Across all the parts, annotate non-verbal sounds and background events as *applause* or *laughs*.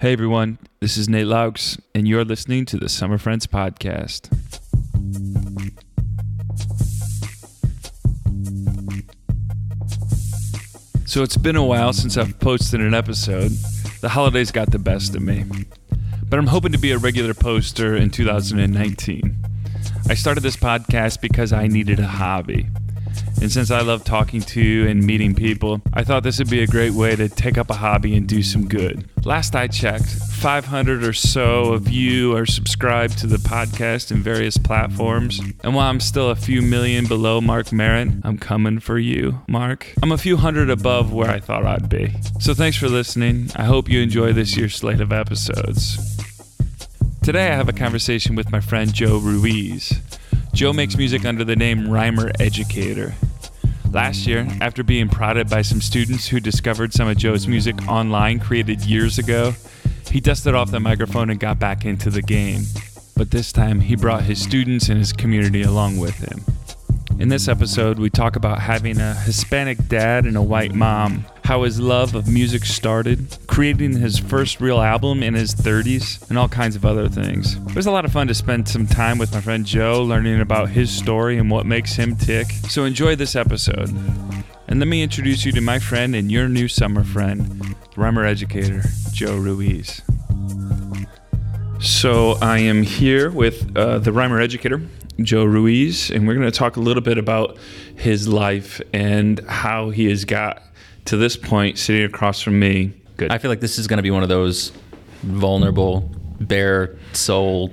Hey everyone, this is Nate Laux, and you're listening to the Summer Friends Podcast. So it's been a while since I've posted an episode. The holidays got the best of me. But I'm hoping to be a regular poster in 2019. I started this podcast because I needed a hobby. And since I love talking to and meeting people, I thought this would be a great way to take up a hobby and do some good. Last I checked, 500 or so of you are subscribed to the podcast in various platforms. And while I'm still a few million below Marc Maron, I'm coming for you, Marc. I'm a few hundred above where I thought I'd be. So thanks for listening. I hope you enjoy this year's slate of episodes. Today I have a conversation with my friend Joe Ruiz. Joe makes music under the name Rhymer Educator. Last year, after being prodded by some students who discovered some of Joe's music online created years ago, he dusted off the microphone and got back into the game. But this time, he brought his students and his community along with him. In this episode, we talk about having a Hispanic dad and a white mom, how his love of music started, creating his first real album in his 30s, and all kinds of other things. It was a lot of fun to spend some time with my friend Joe learning about his story and what makes him tick. So enjoy this episode. And let me introduce you to my friend and your new summer friend, rhymer educator, Joe Ruiz. So I am here with uh, the rhymer educator, Joe Ruiz, and we're going to talk a little bit about his life and how he has got to this point sitting across from me. Good. I feel like this is going to be one of those vulnerable, bare soul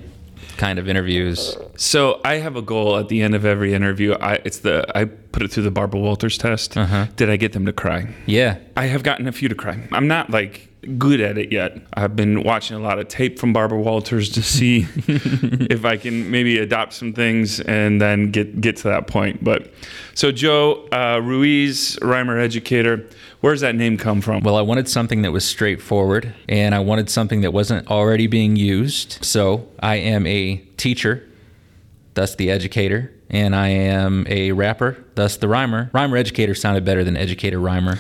kind of interviews. So I have a goal at the end of every interview. I it's the I put it through the Barbara Walters test. Uh-huh. Did I get them to cry? Yeah. I have gotten a few to cry. I'm not like good at it yet. I've been watching a lot of tape from Barbara Walters to see *laughs* if I can maybe adopt some things and then get get to that point. But so Joe uh, Ruiz, rhymer educator, Where does that name come from? Well, I wanted something that was straightforward and I wanted something that wasn't already being used. So I am a teacher, thus the educator, and I am a rapper, thus the rhymer. Rhymer educator sounded better than educator rhymer.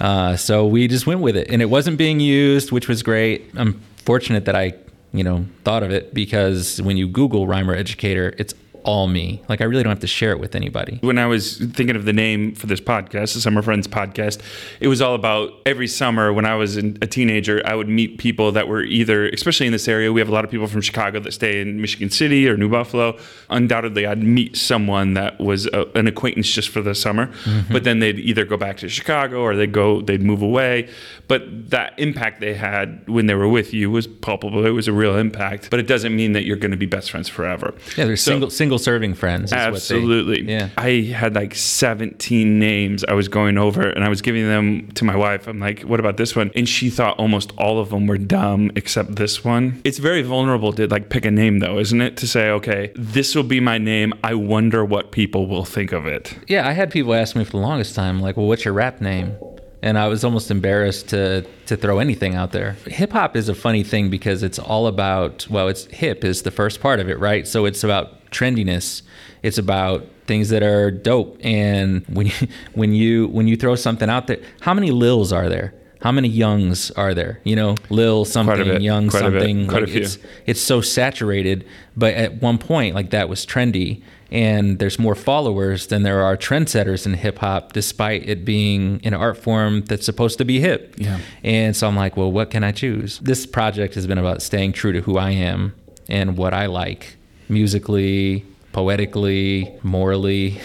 Uh, so we just went with it, and it wasn't being used, which was great. I'm fortunate that I, you know, thought of it because when you Google rhymer educator, it's all me. Like I really don't have to share it with anybody. when I was thinking of the name for this podcast, the Summer Friends podcast, it was all about every summer when I was in- a teenager, I would meet people that were either, especially in this area, we have a lot of people from Chicago that stay in Michigan City or New Buffalo. Undoubtedly, I'd meet someone that was a, an acquaintance just for the summer, mm-hmm. but then they'd either go back to Chicago or they'd go, they'd move away. But that impact they had when they were with you was palpable. It was a real impact, but it doesn't mean that you're going to be best friends forever. Yeah, they're So- single single serving friends. is what they- Absolutely. yeah. I had like 17 names I was going over and I was giving them to my wife. I'm like, what about this one? And she thought almost all of them were dumb except this one. It's very vulnerable to like pick a name though, isn't it? To say, okay, this will be my name. I wonder what people will think of it. Yeah, I had people ask me for the longest time, like, "Well, what's your rap name?" And I was almost embarrassed to to throw anything out there. Hip hop is a funny thing because it's all about well, it's hip is the first part of it, right? So it's about trendiness. It's about things that are dope. And when you *laughs* when you when you throw something out there, how many Lils are there? How many Youngs are there? You know, Lil something, bit, Young quite a bit, something. quite a like, few. It's it's so saturated but at one point like that was trendy and there's more followers than there are trendsetters in hip hop despite it being an art form that's supposed to be hip Yeah. and so i'm like well what can i choose this project has been about staying true to who i am and what i like musically poetically morally.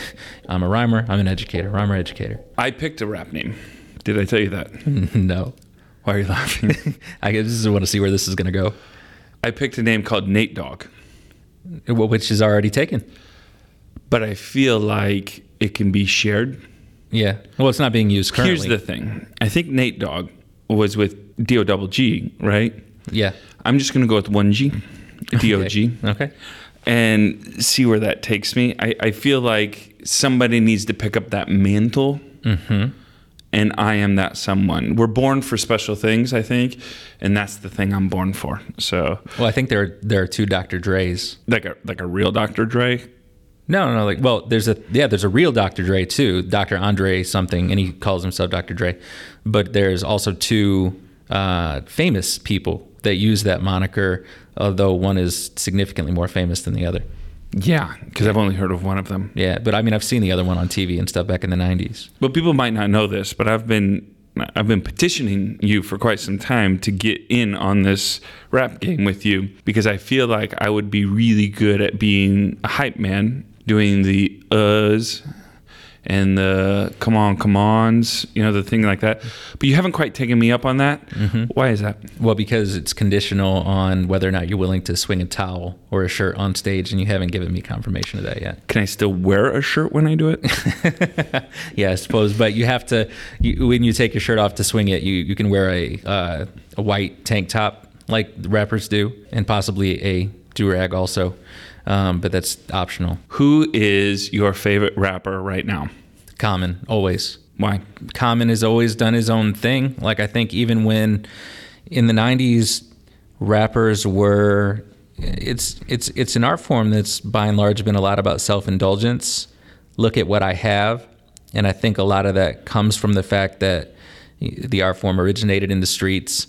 I'm a rhymer. I'm an educator rhymer educator. I picked a rap name. Did I tell you that? *laughs* no. Why are you laughing? *laughs* i just want to see where this is going to go. I picked a name called Nate Dog, which is already taken. But I feel like it can be shared. yeah. Well it's not being used currently. Here's the thing. I think Nate Dogg was with D O double G, right? yeah. I'm just gonna go with one G, *laughs* D O G, okay and see where that takes me. I, I feel like somebody needs to pick up that mantle, mm-hmm. and I am that someone. We're born for special things, I think, and that's the thing I'm born for. So, Well, I think there are, there are two Dr. Dre's. like a like a real Dr. Dre. No, no, like well, there's a yeah, there's a real Dr. Dre too, Dr. Andre something, and he calls himself Dr. Dre. But there's also two uh, famous people that use that moniker, although one is significantly more famous than the other. Yeah, because I've only heard of one of them. Yeah, but I mean, I've seen the other one on TV and stuff back in the '90s. But people might not know this, but I've been I've been petitioning you for quite some time to get in on this rap game with you because I feel like I would be really good at being a hype man, doing the uhs and the come on, come ons, you know, the thing like that. But you haven't quite taken me up on that. Mm-hmm. Why is that? Well, because it's conditional on whether or not you're willing to swing a towel or a shirt on stage, and you haven't given me confirmation of that yet. Can I still wear a shirt when I do it? *laughs* yeah, I suppose. But you have to, you, when you take your shirt off to swing it, you, you can wear a, uh, a white tank top like rappers do, and possibly a do rag also um, but that's optional. Who is your favorite rapper right now? Common, always. Why? Common has always done his own thing. Like I think even when in the '90s, rappers were it's it's it's an art form that's by and large been a lot about self-indulgence. Look at what I have, and I think a lot of that comes from the fact that the art form originated in the streets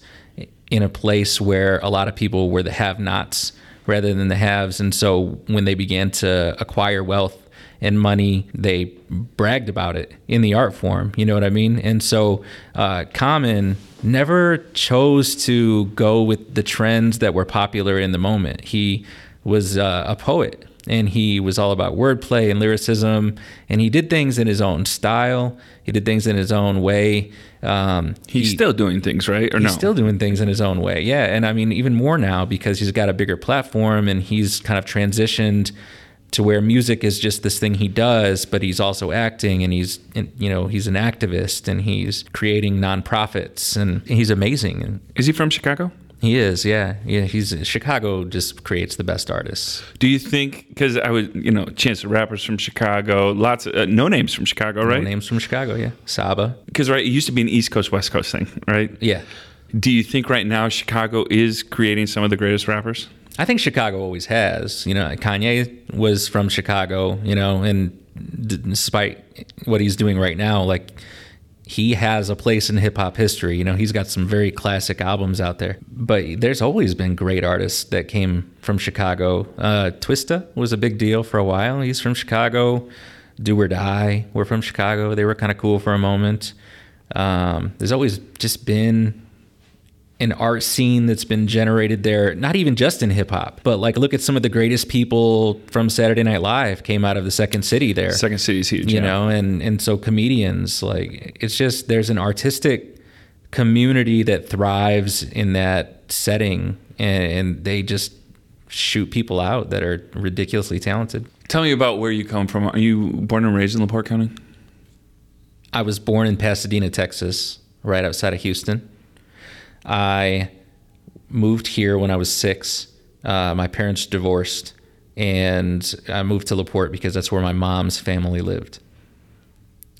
in a place where a lot of people were the have-nots rather than the haves. And so when they began to acquire wealth and money, they bragged about it in the art form. You know what I mean? And so uh, Common never chose to go with the trends that were popular in the moment. He was uh, a poet and he was all about wordplay and lyricism. And he did things in his own style. He did things in his own way. Um, he's he, still doing things right? Or he's no? still doing things in his own way. Yeah. And i mean even more now because he's got a bigger platform and he's kind of transitioned to where music is just this thing he does but he's also acting and he's you know he's an activist and he's creating nonprofits and he's amazing. Is he from chicago he is, yeah, yeah. He's Chicago just creates the best artists. Do you think? Because I was, you know, Chance the Rapper's from Chicago, lots of uh, Noname's from Chicago, right? Noname's from Chicago, yeah. Saba. Because right, it used to be an East Coast West Coast thing, right? Yeah. Do you think right now Chicago is creating some of the greatest rappers? I think Chicago always has. You know, Kanye was from Chicago. You know, and despite what he's doing right now, like he has a place in hip hop history. You know, he's got some very classic albums out there. But there's always been great artists that came from Chicago. Uh, Twista was a big deal for a while. He's from Chicago. Do or Die were from Chicago. They were kind of cool for a moment. Um, there's always just been an art scene that's been generated there, not even just in hip hop, but like look at some of the greatest people from Saturday Night Live came out of the Second City there. Second City's huge, you yeah. know, and and so comedians like it's just there's an artistic community that thrives in that setting, and, and they just shoot people out that are ridiculously talented. Tell me about where you come from. Are you born and raised in LaPorte County? I was born in Pasadena, Texas, right outside of Houston. I moved here when I was six. Uh, my parents divorced, and I moved to LaPorte because that's where my mom's family lived.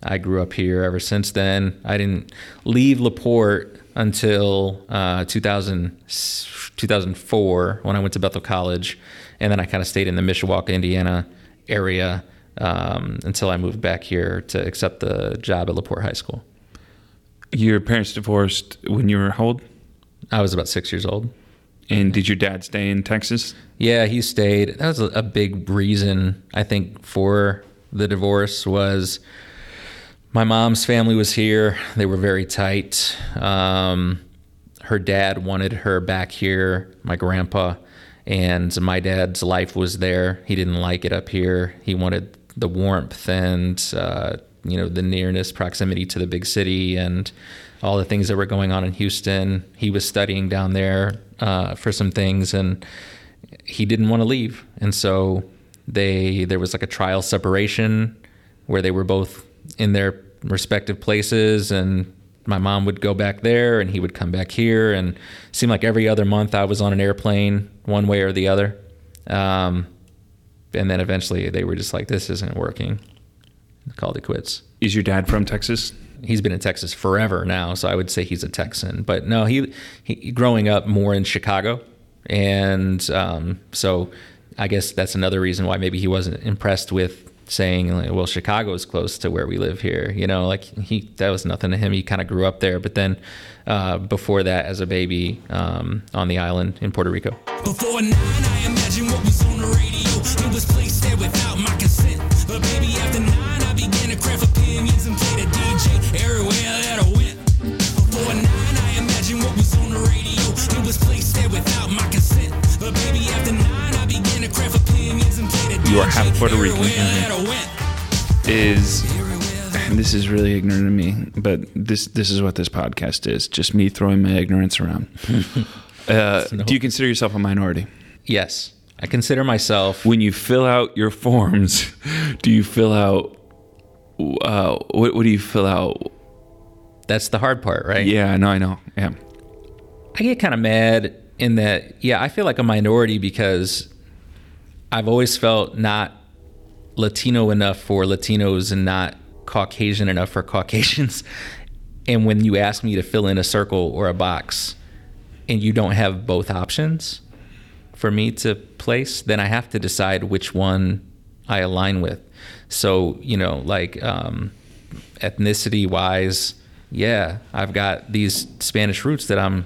I grew up here ever since then. I didn't leave LaPorte until uh, 2000, 2004 when I went to Bethel College. And then I kind of stayed in the Mishawaka, Indiana area um, until I moved back here to accept the job at LaPorte High School. Your parents divorced when you were how old? I was about six years old. And did your dad stay in Texas? Yeah, he stayed. That was a big reason I think for the divorce was my mom's family was here. They were very tight. Um, her dad wanted her back here. My grandpa and my dad's life was there. He didn't like it up here. He wanted the warmth and uh, you know the nearness, proximity to the big city, and all the things that were going on in Houston. He was studying down there uh, for some things, and he didn't want to leave. And so they there was like a trial separation where they were both in their respective places, and my mom would go back there, and he would come back here, and seemed like every other month I was on an airplane, one way or the other. Um, and then eventually they were just like, "This isn't working." Called it quits. Is your dad from Texas? He's been in Texas forever now, so I would say he's a Texan. But no, he, he growing up more in Chicago, and um, so I guess that's another reason why maybe he wasn't impressed with saying well chicago is close to where we live here you know like he that was nothing to him he kind of grew up there but then uh, before that as a baby um, on the island in puerto rico Before nine, I imagine what was on the radio. Was there without my You are half Puerto Rican. everywhere that I went. Is and this is really ignorant of me, but this this is what this podcast is. Just me throwing my ignorance around. *laughs* uh, Do you consider yourself a minority? yes i consider myself When you fill out your forms, *laughs* do you fill out uh, what, what do you fill out? that's the hard part right Yeah, no, I know. Yeah. I get kind of mad in that, yeah, I feel like a minority because I've always felt not Latino enough for Latinos and not Caucasian enough for Caucasians. *laughs* And when you ask me to fill in a circle or a box and you don't have both options for me to place, then I have to decide which one I align with. So, you know, like um, ethnicity wise, yeah, I've got these Spanish roots that I'm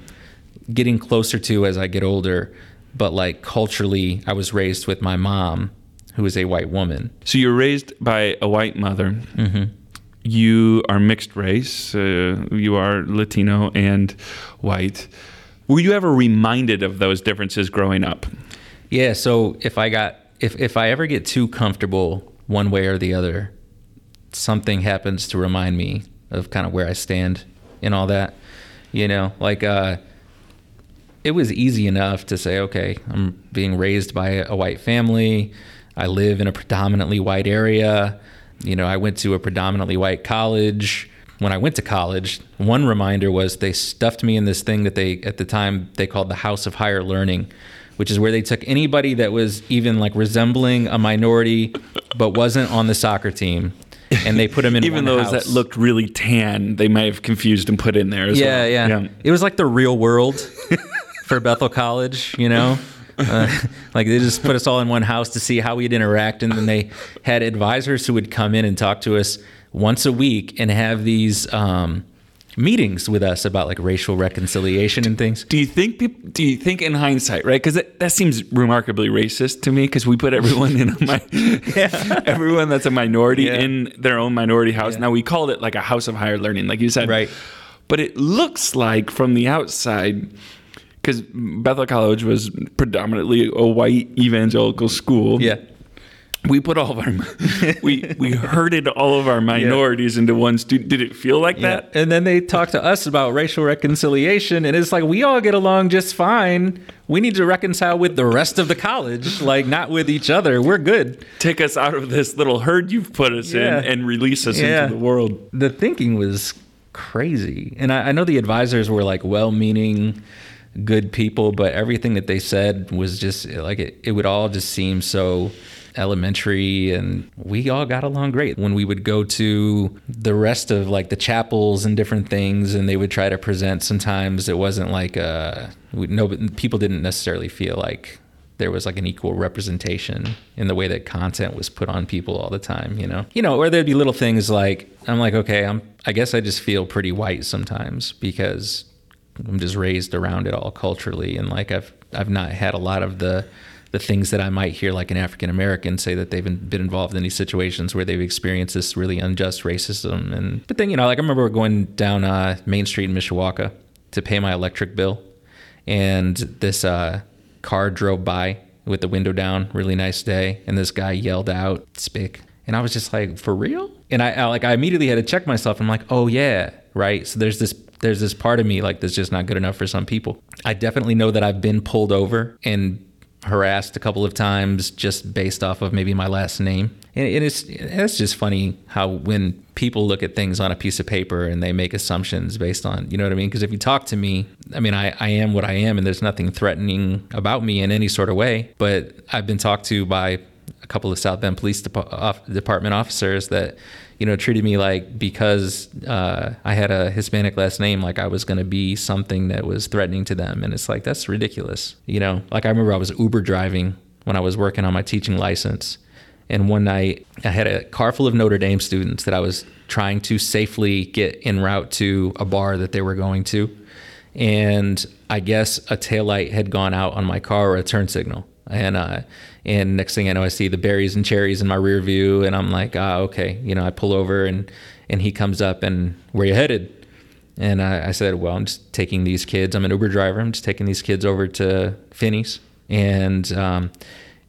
getting closer to as I get older. But like culturally, I was raised with my mom, who is a white woman. So you're raised by a white mother. Mm-hmm. You are mixed race. Uh, you are Latino and white. Were you ever reminded of those differences growing up? Yeah, so if I got if if I ever get too comfortable one way or the other, something happens to remind me of kind of where I stand and all that. You know, like uh it was easy enough to say, okay, I'm being raised by a white family. I live in a predominantly white area. You know, I went to a predominantly white college. When I went to college, one reminder was they stuffed me in this thing that they, at the time, they called the House of Higher Learning, which is where they took anybody that was even like resembling a minority but wasn't on the soccer team and they put them in *laughs* Even those house. that looked really tan, they might have confused and put in there as yeah, well. Yeah yeah, It was like the real world *laughs* for Bethel College, you know? Uh, *laughs* like they just put us all in one house to see how we'd interact. And then they had advisors who would come in and talk to us once a week and have these um, meetings with us about like racial reconciliation and things. Do you think peop do you think in hindsight, right? Because that, that seems remarkably racist to me. Because we put everyone in a mi- *laughs* *laughs* everyone that's a minority Yeah. in their own minority house. Now we called it like a house of higher learning, like you said, Right. But it looks like from the outside, because Bethel College was predominantly a white evangelical school. Yeah. we put all of our *laughs* we we herded all of our minorities into one student. Did it feel like Yeah. that? And then they talk to us about racial reconciliation, and it's like we all get along just fine. We need to reconcile with the rest of the college, like not with each other. We're good. Take us out of this little herd you've put us Yeah. in and release us Yeah. into the world. The thinking was crazy. And I, I know the advisors were like well meaning, good people, but everything that they said was just like it, it would all just seem so elementary and we all got along great when we would go to the rest of like the chapels and different things and they would try to present sometimes it wasn't like uh no people didn't necessarily feel like there was like an equal representation in the way that content was put on people all the time, you know. You know, or there'd be little things like I'm like, okay, I'm I guess I just feel pretty white sometimes because I'm just raised around it all culturally and like I've I've not had a lot of the the things that I might hear like an African American say that they've been, involved in these situations where they've experienced this really unjust racism and but then you know like I remember going down uh, Main Street in Mishawaka to pay my electric bill and this uh, car drove by with the window down really nice day and this guy yelled out spick and i was just like for real? And I, I like i immediately had to check myself. I'm like oh yeah right? So there's this there's this part of me like that's just not good enough for some people i definitely know that i've been pulled over and harassed a couple of times just based off of maybe my last name. And it is it's just funny how when people look at things on a piece of paper and they make assumptions based on, you know what I mean? Because if you talk to me, I mean, I, I am what I am and there's nothing threatening about me in any sort of way. But I've been talked to by a couple of South Bend Police Depa- off- Department officers that, you know, treated me like because uh, I had a Hispanic last name, like I was going to be something that was threatening to them. And it's like, that's ridiculous. You know, like I remember I was Uber driving when I was working on my teaching license. And one night, I had a car full of Notre Dame students that I was trying to safely get en route to a bar that they were going to. And I guess a taillight had gone out on my car or a turn signal. And uh, and next thing I know, I see the berries and cherries in my rear view, and I'm like, ah, okay. You know, I pull over, and and he comes up, and where you headed? And I, I said, well, I'm just taking these kids. I'm an Uber driver. I'm just taking these kids over to Finney's. And um,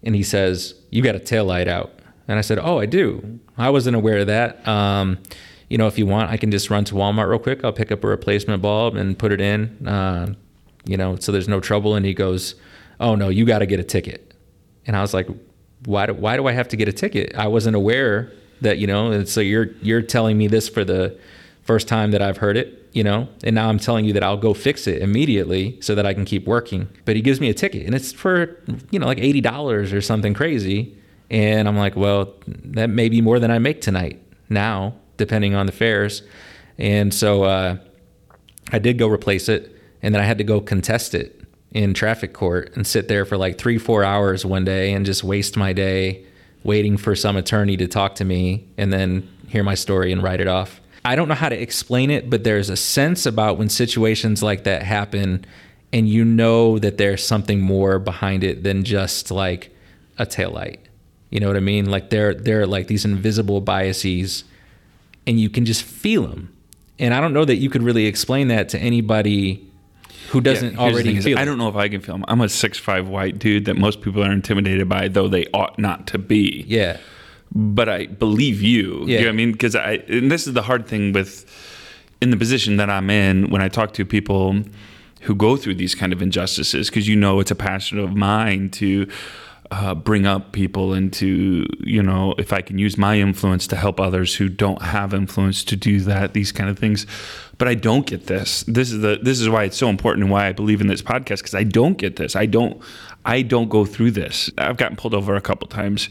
and he says, you got a tail light out. And I said, oh, I do. I wasn't aware of that. Um, you know, if you want, I can just run to Walmart real quick. I'll pick up a replacement bulb and put it in. Uh, you know, so there's no trouble. And he goes, oh no, you got to get a ticket. And I was like, why do, why do I have to get a ticket? I wasn't aware that, you know, and so you're, you're telling me this for the first time that I've heard it, you know, and now I'm telling you that I'll go fix it immediately so that I can keep working. But he gives me a ticket and it's for, you know, like $80 or something crazy. And I'm like, well, that may be more than I make tonight now, depending on the fares. And so uh, I did go replace it and then I had to go contest it in traffic court and sit there for like three, four hours one day and just waste my day waiting for some attorney to talk to me and then hear my story and write it off. I don't know how to explain it, but there's a sense about when situations like that happen and you know that there's something more behind it than just like a taillight. You know what I mean? Like they're they're like these invisible biases and you can just feel them. And I don't know that you could really explain that to anybody who doesn't Yeah, already is, feel I don't know if I can feel 'em. I'm a six five white dude that most people are intimidated by, though they ought not to be. Yeah. But I believe you. Yeah. You know what I mean? Because I, and this is the hard thing with, in the position that I'm in, when I talk to people who go through these kind of injustices, because you know it's a passion of mine to uh, bring up people and to, you know, if I can use my influence to help others who don't have influence to do that, these kind of things. But I don't get this. This is the this is why it's so important and why I believe in this podcast because I don't get this. I don't I don't go through this. I've gotten pulled over a couple times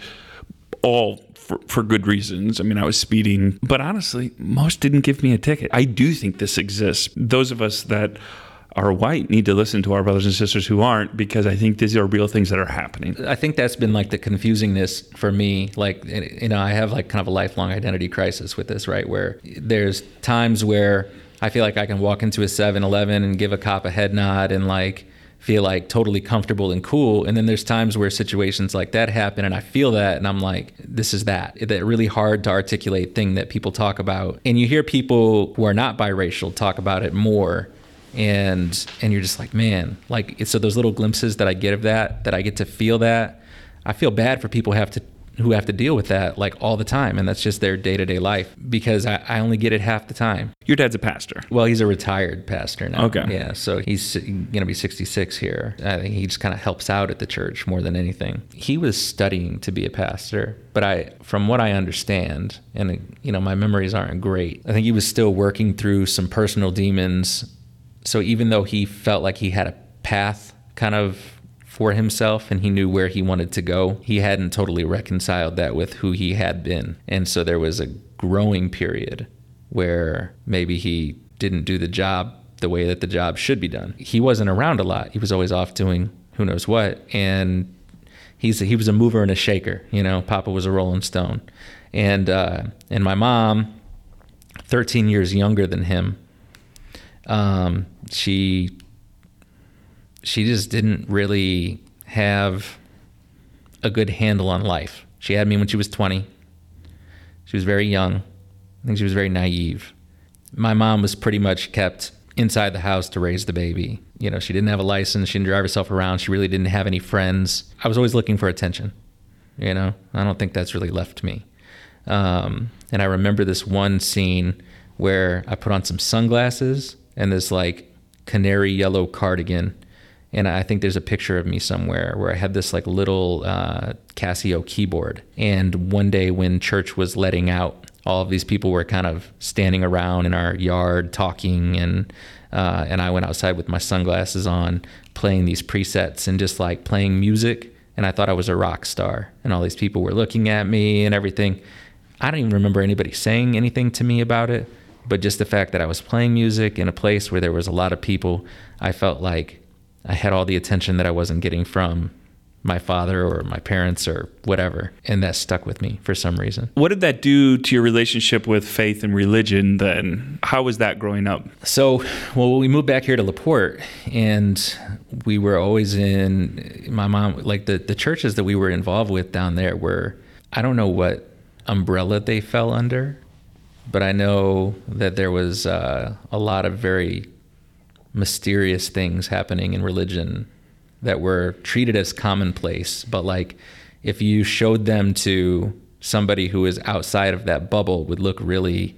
all for, for good reasons. I mean, I was speeding, but honestly, most didn't give me a ticket. I do think this exists. Those of us that are white need to listen to our brothers and sisters who aren't because I think these are real things that are happening. I think that's been like the confusingness for me. Like, you know, I have like kind of a lifelong identity crisis with this, right? Where there's times where I feel like I can walk into a 7 Eleven and give a cop a head nod and like feel like totally comfortable and cool. And then there's times where situations like that happen and I feel that and I'm like, this is that. That really hard to articulate thing that people talk about. And you hear people who are not biracial talk about it more and and you're just like man like so those little glimpses that i get of that that i get to feel that i feel bad for people who have to who have to deal with that like all the time and that's just their day-to-day life because i, I only get it half the time Your dad's a pastor. well he's a retired pastor now Okay. yeah so he's gonna be 66 here i think he just kind of helps out at the church more than anything he was studying to be a pastor but i from what i understand and you know my memories aren't great i think he was still working through some personal demons so even though he felt like he had a path kind of for himself and he knew where he wanted to go, he hadn't totally reconciled that with who he had been. And so there was a growing period where maybe he didn't do the job the way that the job should be done. He wasn't around a lot. He was always off doing who knows what and he's a, he was a mover and a shaker, you know. Papa was a rolling stone. And uh and my mom 13 years younger than him um, she she just didn't really have a good handle on life. She had me when she was 20. She was very young. I think she was very naive. My mom was pretty much kept inside the house to raise the baby. You know, she didn't have a license. She didn't drive herself around. She really didn't have any friends. I was always looking for attention. You know, I don't think that's really left me. Um, and I remember this one scene where I put on some sunglasses and this like canary yellow cardigan. And I think there's a picture of me somewhere where I had this like little uh, Casio keyboard. And one day when church was letting out, all of these people were kind of standing around in our yard talking, and uh, and I went outside with my sunglasses on, playing these presets and just like playing music. And I thought I was a rock star, and all these people were looking at me and everything. I don't even remember anybody saying anything to me about it, but just the fact that I was playing music in a place where there was a lot of people, I felt like I had all the attention that I wasn't getting from my father or my parents or whatever. And that stuck with me for some reason. What did that do to your relationship with faith and religion then? How was that growing up? So, well, we moved back here to LaPorte, and we were always in my mom, like the, the churches that we were involved with down there were, I don't know what umbrella they fell under, but I know that there was uh, a lot of very mysterious things happening in religion that were treated as commonplace, but like if you showed them to somebody who is outside of that bubble would look really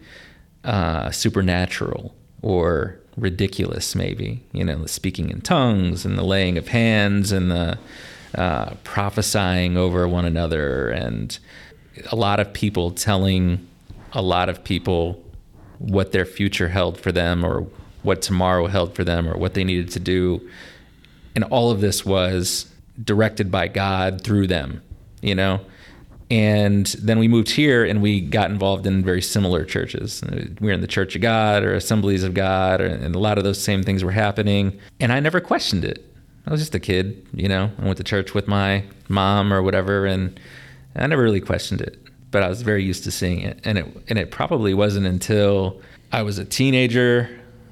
uh, supernatural or ridiculous, maybe. You know, speaking in tongues and the laying of hands and the uh, prophesying over one another, and a lot of people telling a lot of people what their future held for them or what tomorrow held for them or what they needed to do and all of this was directed by God through them, you know. And then we moved here and we got involved in very similar churches. We were in the Church of God or Assemblies of God, and a lot of those same things were happening. And I never questioned it. I was just a kid, you know. I went to church with my mom or whatever, and I never really questioned it. But I was very used to seeing it, and it and it probably wasn't until I was a teenager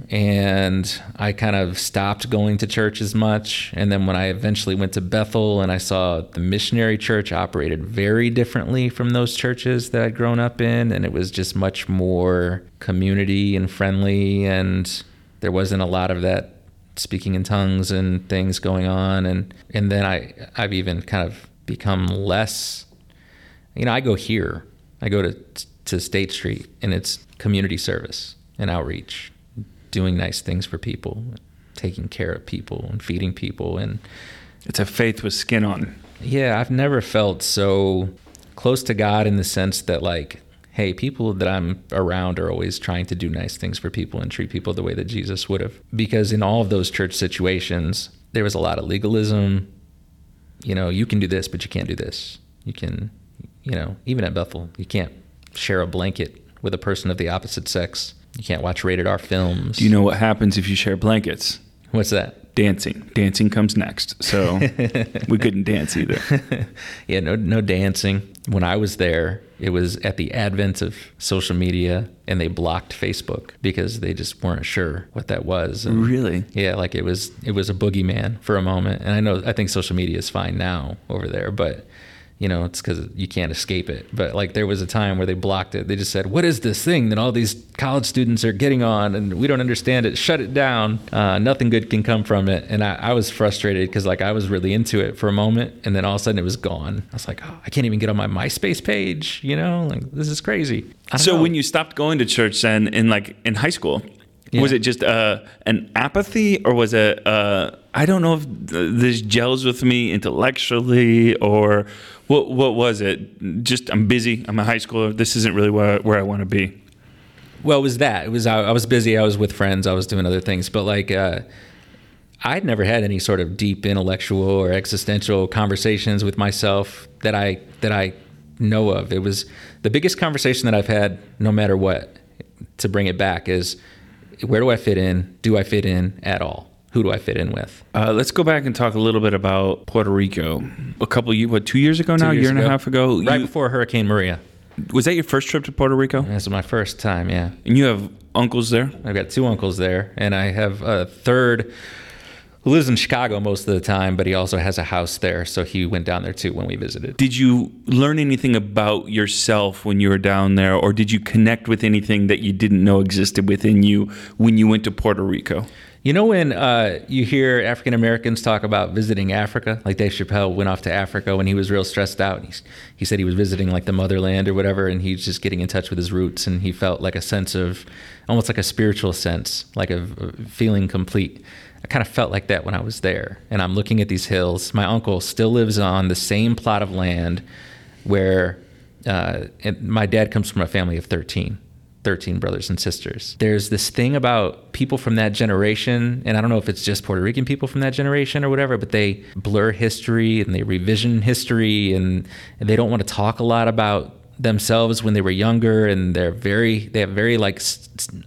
and I kind of stopped going to church as much. And then when I eventually went to Bethel and I saw the missionary church operated very differently from those churches that I'd grown up in, and it was just much more community and friendly, and there wasn't a lot of that speaking in tongues and things going on. And and then I I've even kind of become less. You know, I go here. I go to to State Street, and it's community service and outreach doing nice things for people, taking care of people and feeding people and it's a faith with skin on. Yeah, I've never felt so close to God in the sense that like hey, people that I'm around are always trying to do nice things for people and treat people the way that Jesus would have. Because in all of those church situations, there was a lot of legalism. You know, you can do this, but you can't do this. You can, you know, even at Bethel, you can't share a blanket with a person of the opposite sex. You can't watch rated R films. Do you know what happens if you share blankets? What's that? Dancing. Dancing comes next. So *laughs* we couldn't dance either. *laughs* yeah, no, no dancing. When I was there, it was at the advent of social media, and they blocked Facebook because they just weren't sure what that was. And Really? yeah, like it was it was a boogeyman for a moment. And I know I think social media is fine now over there, but you know it's because you can't escape it. But like there was a time where they blocked it. They just said, "What is this thing that all these college students are getting on, and we don't understand it? Shut it down. Uh, nothing good can come from it." And I, I was frustrated because like I was really into it for a moment, and then all of a sudden it was gone. I was like, "Oh, I can't even get on my MySpace page." You know, like this is crazy. So know. when you stopped going to church then in like in high school, was it just uh, an apathy or was it uh, I don't know if th- this gels with me intellectually or what what was it? Just I'm busy. I'm a high schooler. This isn't really where where I want to be. Well, it was that. It was I, I was busy. I was with friends. I was doing other things. But like, uh, I'd never had any sort of deep intellectual or existential conversations with myself that I that I know of. It was the biggest conversation that I've had, no matter what. To bring it back is, where do I fit in? Do I fit in at all? Who do I fit in with? Uh, let's go back and talk a little bit about Puerto Rico. A couple, ye- what, two years ago now, a years year and a half ago. right You- before Hurricane Maria. was that your first trip to Puerto Rico? This is my first time. Yeah. And you have uncles there. I've got two uncles there, and I have a third who lives in Chicago most of the time, but he also has a house there, so he went down there too when we visited. Did you learn anything about yourself when you were down there, or did you connect with anything that you didn't know existed within you when you went to Puerto Rico? You know when uh, you hear African Americans talk about visiting Africa, like Dave Chappelle went off to Africa when he was real stressed out. He's, he said he was visiting like the motherland or whatever, and he's just getting in touch with his roots, and he felt like a sense of, almost like a spiritual sense, like a, a feeling complete. I kind of felt like that when I was there, and I'm looking at these hills. My uncle still lives on the same plot of land where uh, my dad comes from a family of 13 13 brothers and sisters. There's this thing about people from that generation and i don't know if it's just puerto rican people from that generation or whatever but they blur history and they revision history and, and they don't want to talk a lot about themselves when they were younger and they're very they have very like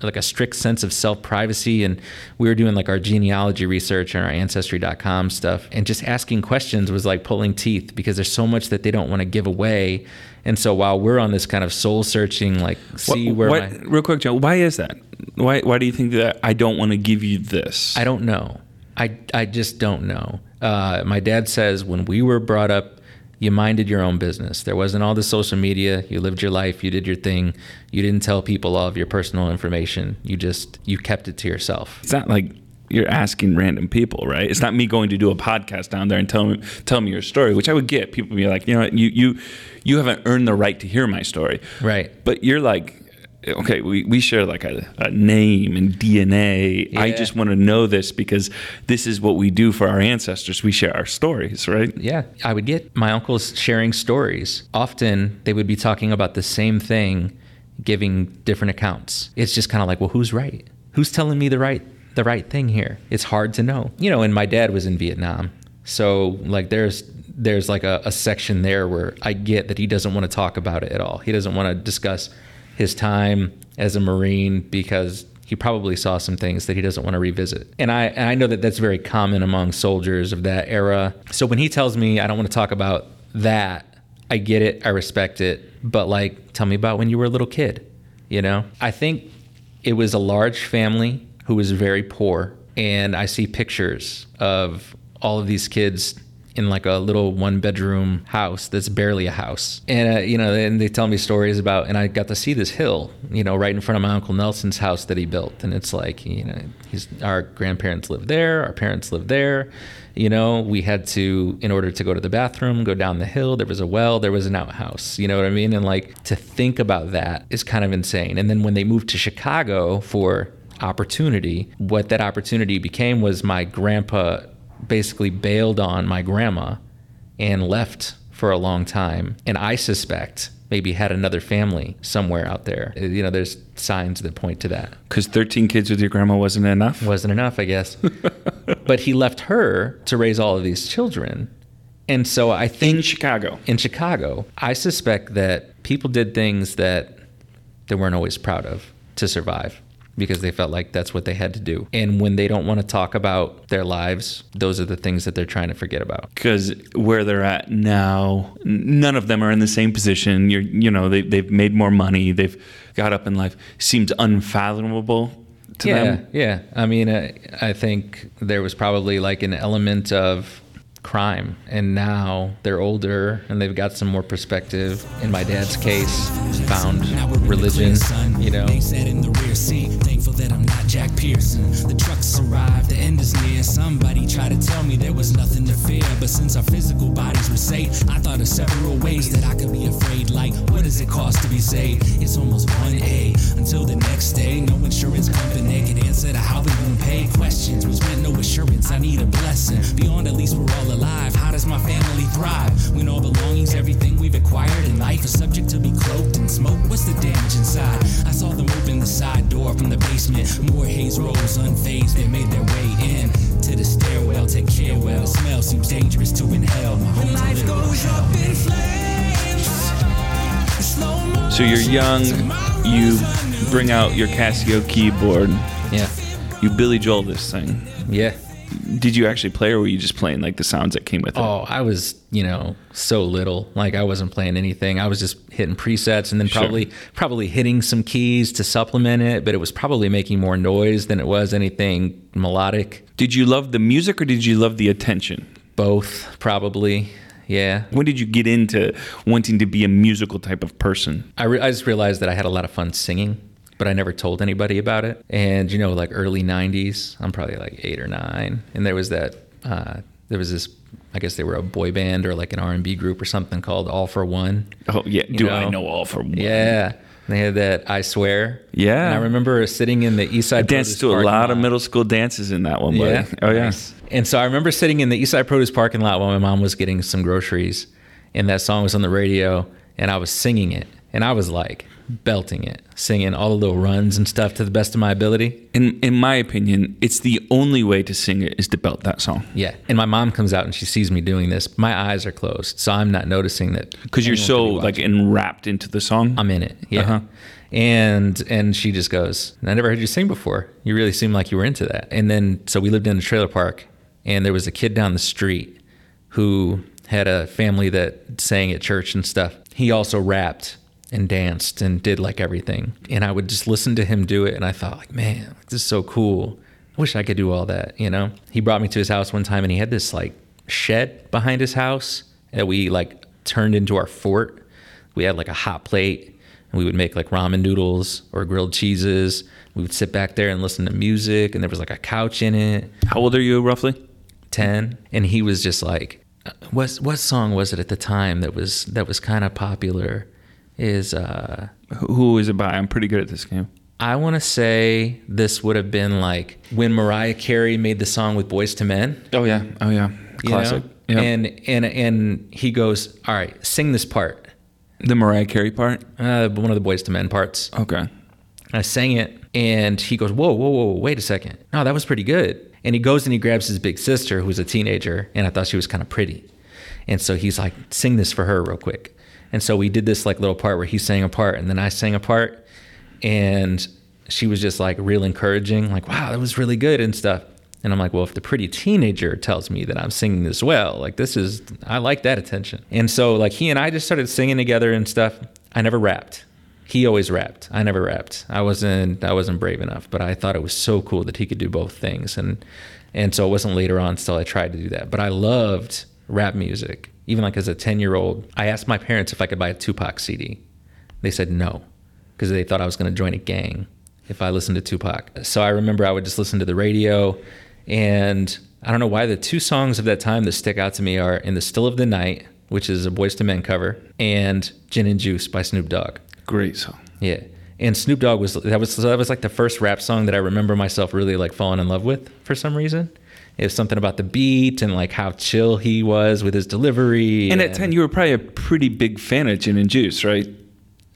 like a strict sense of self-privacy and we were doing like our genealogy research and our ancestry.com stuff and just asking questions was like pulling teeth because there's so much that they don't want to give away and so while we're on this kind of soul searching like see What- where what- my, real quick, Joe, why is that? Why why do you think that I don't want to give you this? I don't know. I, I just don't know. Uh, my dad says when we were brought up, you minded your own business. There wasn't all the social media. You lived your life. You did your thing. You didn't tell people all of your personal information. You just you kept it to yourself. it's not like you're asking random people, right? It's not me going to do a podcast down there and tell me tell me your story, which I would get. People be like, you know, what, you you you haven't earned the right to hear my story, Right. But you're like, okay, we, we share like a, a name and DNA. I just want to know this because this is what we do for our ancestors. We share our stories, right? Yeah, I would get my uncles sharing stories. Often they would be talking about the same thing, giving different accounts. It's just kind of like, well, who's right? Who's telling me the right the right thing here? It's hard to know. You know, and my dad was in Vietnam, so like there's there's like a, a section there where I get that he doesn't want to talk about it at all. He doesn't want to discuss his time as a Marine because he probably saw some things that he doesn't want to revisit. And I and I know that that's very common among soldiers of that era. So when he tells me I don't want to talk about that, I get it, I respect it, but like tell me about when you were a little kid, you know? I think it was a large family who was very poor and I see pictures of all of these kids in like a little one bedroom house that's barely a house. And, uh, you know, and they tell me stories about, and I got to see this hill, you know, right in front of my Uncle Nelson's house that he built. And it's like, you know, he's, our grandparents lived there, our parents lived there. You know, we had to, in order to go to the bathroom, go down the hill. There was a well, there was an outhouse. You know what I mean? And like to think about that is kind of insane. And then when they moved to Chicago for opportunity, what that opportunity became was my grandpa basically bailed on my grandma and left for a long time. And I suspect maybe had another family somewhere out there. Uh, you know, there's signs that point to that. Because 13 kids with your grandma wasn't enough. Wasn't enough, I guess. *laughs* but he left her to raise all of these children. And so I think In Chicago. in Chicago, I suspect that people did things that they weren't always proud of to survive because they felt like that's what they had to do. And when they don't want to talk about their lives, those are the things that they're trying to forget about. because where they're at now, none of them are in the same position. You're, you know, they, they've made more money. They've got up in life. Seems unfathomable to them. yeah, them. yeah. I mean, uh, I think there was probably like an element of crime, and now they're older and they've got some more perspective. In my dad's case, found religion. You know, in the rear seat, thankful that Jack Pearson. The trucks arrived, the end is near. Somebody tried to tell me there was nothing to fear, but since our physical bodies were safe, I thought of several ways that I could be afraid. Like, what does it cost to be saved? It's almost 1A until the next day. No insurance company can answer to how we gon' pay questions. Was meant no assurance. I need a blessing. Beyond at least we're all alive. How does my family thrive when all belongings, everything we've acquired in life, is subject to be cloaked in smoke? What's the damage inside? I saw them open the side door from the basement. More haze rolls unfazed. They made their way in to the stairwell. Take care well. The smell seems dangerous to inhale. My home's Life goes hell. up in flames. So you're young. You bring out your Casio keyboard. yeah, You Billy Joel this thing. yeah. Did you actually play, or were you just playing like the sounds that came with it? Oh, I was, you know, so little. Like I wasn't playing anything. I was just hitting presets and then Sure. probably probably hitting some keys to supplement it, but it was probably making more noise than it was anything melodic. Did you love the music, or did you love the attention? Both, probably. Yeah. When did you get into wanting to be a musical type of person? I, re- I just realized that I had a lot of fun singing, but I never told anybody about it. And you know, like early '90s, I'm probably like eight or nine, and there was that. Uh, there was this. I guess they were a boy band or like an R&B group or something called All for One. Oh yeah, You do I know? know All-4-One? Yeah. They had that I swear. Yeah. And I remember sitting in the East Side I danced Produce to a lot of middle school dances in that one, buddy. Yeah. Oh yeah. Nice. And so I remember sitting in the East Side Produce parking lot while my mom was getting some groceries, and that song was on the radio, and I was singing it, and I was like belting it, singing all the little runs and stuff to the best of my ability. In in my opinion, it's the only way to sing it is to belt that song Yeah. And my mom comes out and she sees me doing this. My eyes are closed, so I'm not noticing that because you're so be like enwrapped into the song. I'm in it. Yeah. Uh-huh. And and she just goes, I never heard you sing before. You really seem like you were into that. And then so we lived in a trailer park and there was a kid down the street who had a family that sang at church and stuff. He also rapped and danced and did like everything. And I would just listen to him do it and I thought like, man, this is so cool. I wish I could do all that, you know? He brought me to his house one time and he had this like shed behind his house that we like turned into our fort. We had like a hot plate and we would make like ramen noodles or grilled cheeses. We would sit back there and listen to music and there was like a couch in it. How old are you roughly? 10 and he was just like uh, what what song was it at the time that was that was kind of popular is uh Who is it by? I'm pretty good at this game. I want to say this would have been like when Mariah Carey made the song with Boyz II Men Oh yeah. Oh yeah. you Classic. know? Yeah. and and and he goes all right sing this part the Mariah Carey part. uh, one of the Boyz II Men parts Okay. I sang it, and he goes, "Whoa, whoa, whoa! Wait a second! No, that was pretty good." And he goes and he grabs his big sister, who's a teenager, and I thought she was kind of pretty, and so he's like, "Sing this for her real quick." And so we did this like little part where he sang a part, and then I sang a part, and she was just like real encouraging, like, "Wow, that was really good" and stuff. And I'm like, well, if the pretty teenager tells me that I'm singing this well, like this is, I like that attention. And so like he and I just started singing together and stuff. I never rapped. He always rapped. I never rapped. I wasn't, I wasn't brave enough, but I thought it was so cool that he could do both things. And, and so it wasn't later on still I tried to do that, but I loved rap music. Even like as a 10 year old, I asked my parents if I could buy a Tupac CD. They said no, because they thought I was going to join a gang if I listened to Tupac. So I remember I would just listen to the radio and I don't know why the two songs of that time that stick out to me are In the Still of the Night, which is a Boyz II Men cover, and Gin and Juice by Snoop Dogg. Great song. Yeah. And Snoop Dogg was that was that was like the first rap song that I remember myself really like falling in love with for some reason. It was something about the beat and like how chill he was with his delivery. And at 10, you were probably a pretty big fan of Gin and Juice, right?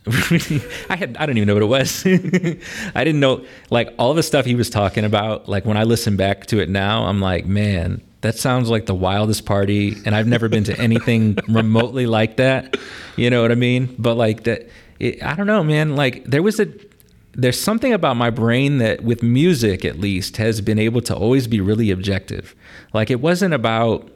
*laughs* I had I don't even know what it was. *laughs* I didn't know like all the stuff he was talking about. Like when I listen back to it now, I'm like, man, that sounds like the wildest party, and I've never been to *laughs* anything remotely like that. You know what I mean? But like that, it, I don't know, man. Like there was a there's something about my brain that with music at least has been able to always be really objective. Like it wasn't about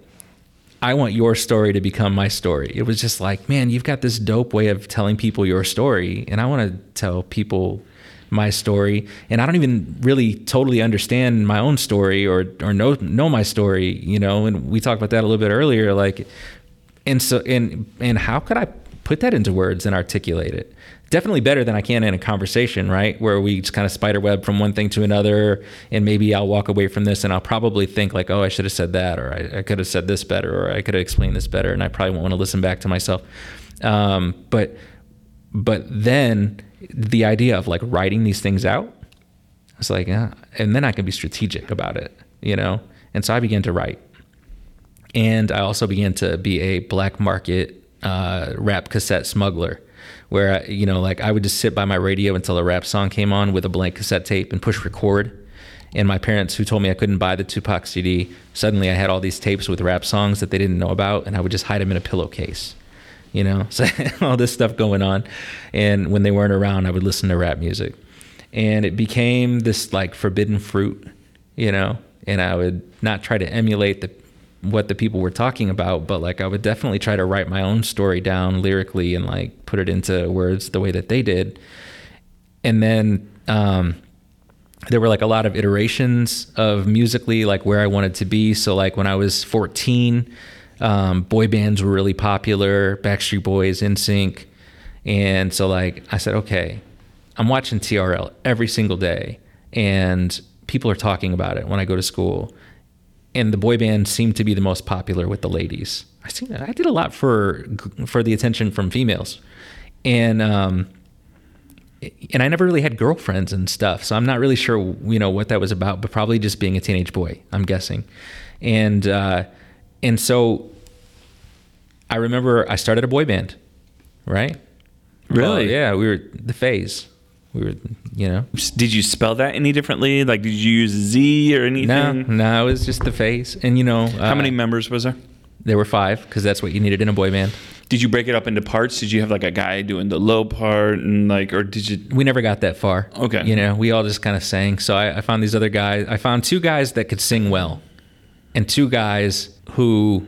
I want your story to become my story. It was just like, man, you've got this dope way of telling people your story, and I want to tell people my story. And I don't even really totally understand my own story or or know know my story, you know. And we talked about that a little bit earlier, like, and so and and how could I put that into words and articulate it? Definitely better than I can in a conversation, right? Where we just kind of spiderweb from one thing to another, and maybe I'll walk away from this and I'll probably think like, oh, I should have said that, or I, I could have said this better, or I could have explained this better, and I probably won't want to listen back to myself. Um, but but then the idea of like writing these things out, it's like, yeah, and then I can be strategic about it, you know. And so I began to write, and I also began to be a black market uh, rap cassette smuggler, where I, you know, like I would just sit by my radio until a rap song came on with a blank cassette tape and push record. And my parents, who told me I couldn't buy the Tupac CD, suddenly I had all these tapes with rap songs that they didn't know about, and I would just hide them in a pillowcase you know? *laughs* So all this stuff going on. And when they weren't around i would listen to rap music. And it became this like forbidden fruit you know? And i would not try to emulate the what the people were talking about but like i would definitely try to write my own story down lyrically and like put it into words the way that they did. And then um there were like a lot of iterations of musically like where I wanted to be. So like when I was 14, um, boy bands were really popular, Backstreet Boys, NSYNC, and so like I said, okay, I'm watching TRL every single day, and people are talking about it when I go to school, and the boy band seemed to be the most popular with the ladies. I seen I did a lot for for the attention from females, and um, and I never really had girlfriends and stuff, so I'm not really sure, you know, what that was about. But probably just being a teenage boy, I'm guessing, and uh, and so I remember I started a boy band, right? Really? Well, yeah, we were the phase. We were, you know. Did you spell that any differently? Like, did you use Z or anything? No, no, it was just the face. And you know, How uh, many members was there? There were five because that's what you needed in a boy band. Did you break it up into parts? Did you have like a guy doing the low part and like, or did you? We never got that far. Okay. You know, we all just kind of sang. So I, I found these other guys. I found two guys that could sing well, and two guys who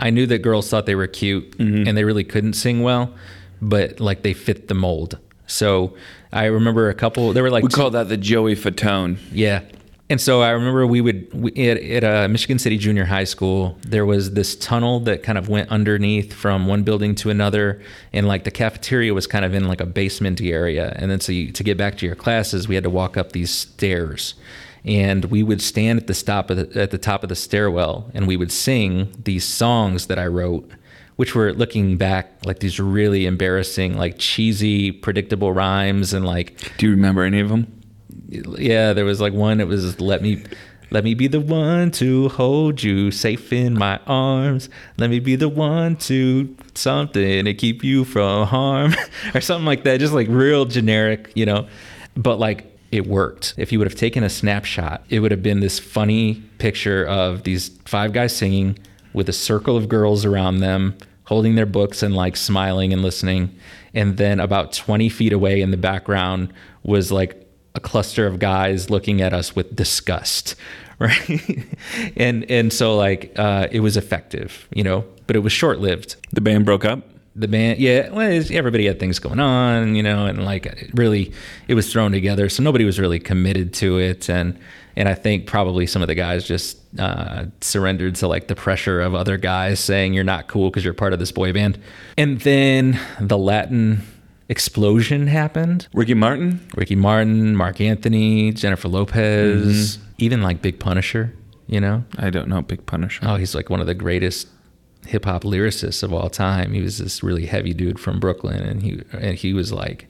I knew that girls thought they were cute Mm-hmm. and they really couldn't sing well, but like they fit the mold. So I remember a couple. There were like We call that the Joey Fatone. Yeah. And so I remember we would we, at, at uh, Michigan City Junior High School. There was this tunnel that kind of went underneath from one building to another, and like the cafeteria was kind of in like a basementy area. And then so you, to get back to your classes, we had to walk up these stairs, and we would stand at the stop of the, at the top of the stairwell, and we would sing these songs that I wrote. Which were looking back like these really embarrassing, like cheesy, predictable rhymes, and like Do you remember any of them? yeah there was like one it was let me let me be the one to hold you safe in my arms. Let me be the one to something to keep you from harm *laughs* or something like that just like real generic you know? But like it worked. If you would have taken a snapshot it would have been this funny picture of these five guys singing with a circle of girls around them holding their books and like smiling and listening. And then about 20 feet away in the background was like a cluster of guys looking at us with disgust *laughs* right? And and so like uh it was effective you know but it was short-lived. The band broke up. the band yeah well everybody had things going on you know and like it really it was thrown together so nobody was really committed to it. And and i think probably some of the guys just uh, surrendered to like the pressure of other guys saying you're not cool because you're part of this boy band and then the latin explosion happened Ricky Martin. Ricky Martin, Marc Anthony, Jennifer Lopez, even like Big Punisher, you know? I don't know. Big Punisher. Oh, he's like one of the greatest hip hop lyricists of all time. He was this really heavy dude from Brooklyn and he and he was like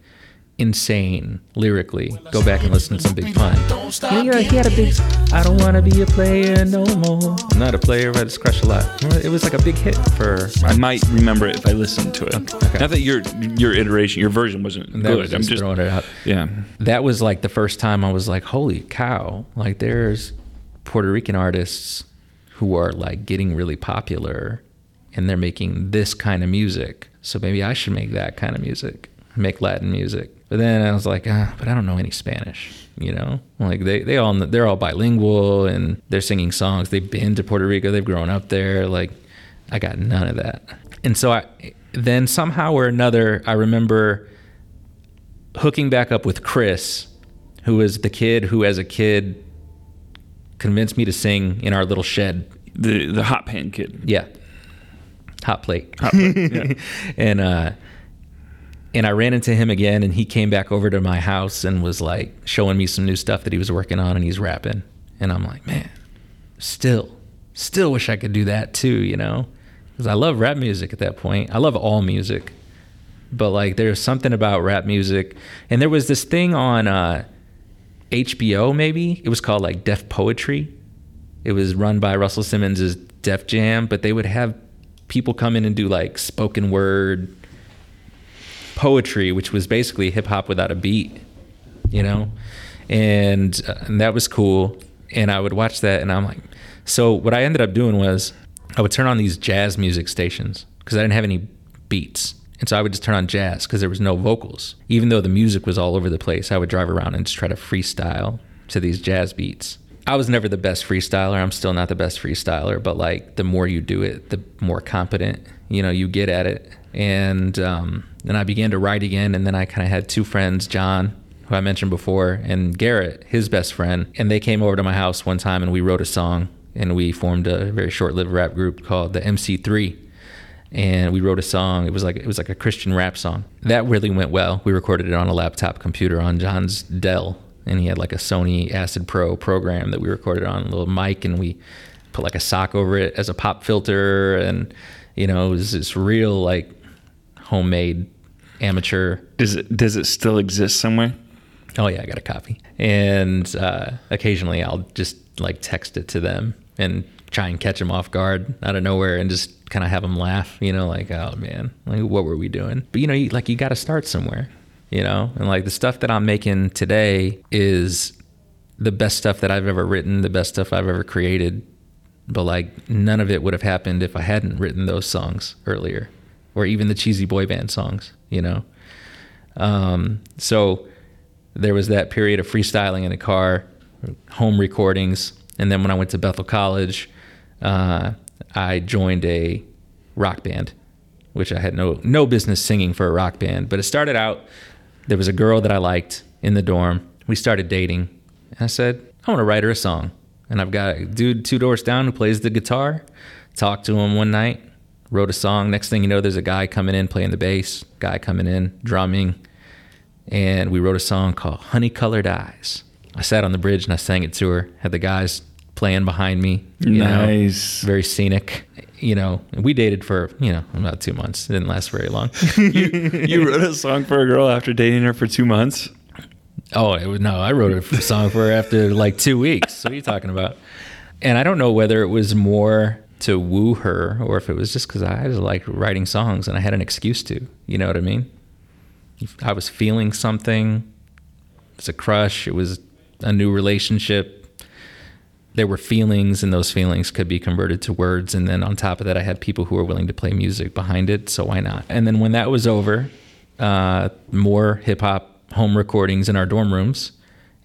insane lyrically. Go back and listen to some Big Pun. Yeah, yeah, he had a big I don't wanna be a player no more. I'm not a player, I just crush a lot. It was like a big hit for I might remember it if I listened to it. Okay. Not that your your iteration, your version wasn't that good. was I'm just just throwing it out. yeah. that was like the first time I was like, holy cow, like there's Puerto Rican artists who are like getting really popular and they're making this kind of music. So maybe I should make that kind of music, make Latin music. But then I was like, ah, but I don't know any Spanish, you know? Like they, they all, they're all bilingual and they're singing songs. They've been to Puerto Rico, they've grown up there. Like I got none of that. And so I, then somehow or another, I remember hooking back up with Chris, who was the kid who, as a kid, convinced me to sing in our little shed. The the hot pan kid. Yeah, hot plate. Hot pan, yeah. *laughs* and uh, and I ran into him again, and he came back over to my house and was like showing me some new stuff that he was working on, and he's rapping, and I'm like, man, still, still wish I could do that too, you know, because I love rap music at that point. I love all music, but like there's something about rap music, and there was this thing on uh, HBO, maybe? It was called like Def Poetry. It was run by Russell Simmons' Def Jam, but they would have people come in and do like spoken word poetry, which was basically hip hop without a beat, you know, and, uh, and that was cool. And I would watch that, and I'm like, so what I ended up doing was I would turn on these jazz music stations because I didn't have any beats. And so I would just turn on jazz because there was no vocals. Even though the music was all over the place, I would drive around and just try to freestyle to these jazz beats. I was never the best freestyler. I'm still not the best freestyler, but like the more you do it, the more competent, you know, you get at it. And um, then I began to write again. And then I kind of had two friends, John, who I mentioned before, and Garrett, his best friend. And they came over to my house one time and we wrote a song and we formed a very short-lived rap group called the MC3 and we wrote a song. It was like it was like a Christian rap song. That really went well. We recorded it on a laptop computer on John's Dell, and he had like a Sony Acid Pro program that we recorded on a little mic, and we put like a sock over it as a pop filter, and you know it was this real like homemade amateur Does it does it still exist somewhere? Oh yeah, I got a copy. And uh, occasionally I'll just like text it to them and try and catch them off guard out of nowhere and just kind of have them laugh, you know, like, oh man, like what were we doing? But you know, you, like you got to start somewhere, you know, and like the stuff that I'm making today is the best stuff that I've ever written, the best stuff I've ever created. But like none of it would have happened if I hadn't written those songs earlier, or even the cheesy boy band songs, you know. Um, so there was that period of freestyling in the car, home recordings, and then when I went to Bethel College, uh, I joined a rock band, which I had no no business singing for a rock band. But it started out there was a girl that I liked in the dorm. We started dating, I said I want to write her a song. And I've got a dude two doors down who plays the guitar. Talked to him one night, wrote a song. Next thing you know, there's a guy coming in playing the bass, guy coming in drumming, and we wrote a song called Honey Colored Eyes. I sat on the bridge and I sang it to her. Had the guys playing behind me. you know, Nice. very scenic. You know, we dated for you know about two months. It didn't last very long. *laughs* you wrote a song for a girl after dating her for two months. Oh, it was, no, I wrote a song for her after like two weeks. What are you talking about? And I don't know whether it was more to woo her or if it was just because I just like writing songs and I had an excuse to. You know what I mean? I was feeling something. It was a crush. It was a new relationship. There were feelings, and those feelings could be converted to words. And then on top of that, I had people who were willing to play music behind it. So why not? And then when that was over, uh, more hip hop home recordings in our dorm rooms.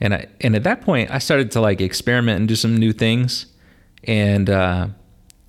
And I, and at that point, I started to like experiment and do some new things. And, uh,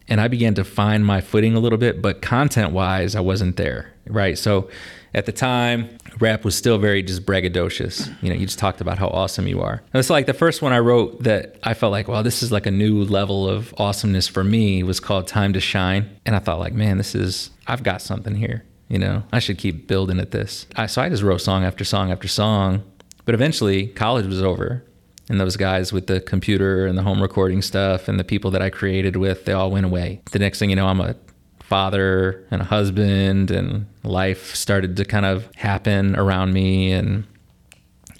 and I began to find my footing a little bit, but content wise, I wasn't there. Right. So at the time, rap was still very just braggadocious. You know, you just talked about how awesome you are. And it's like the first one I wrote that I felt like, well, this is like a new level of awesomeness for me was called Time to Shine. And I thought like, man, this is, I've got something here. You know, I should keep building at this. I, so I just wrote song after song after song. But eventually, college was over. And those guys with the computer and the home recording stuff and the people that I created with, they all went away. The next thing you know, I'm a father and a husband, and life started to kind of happen around me. And,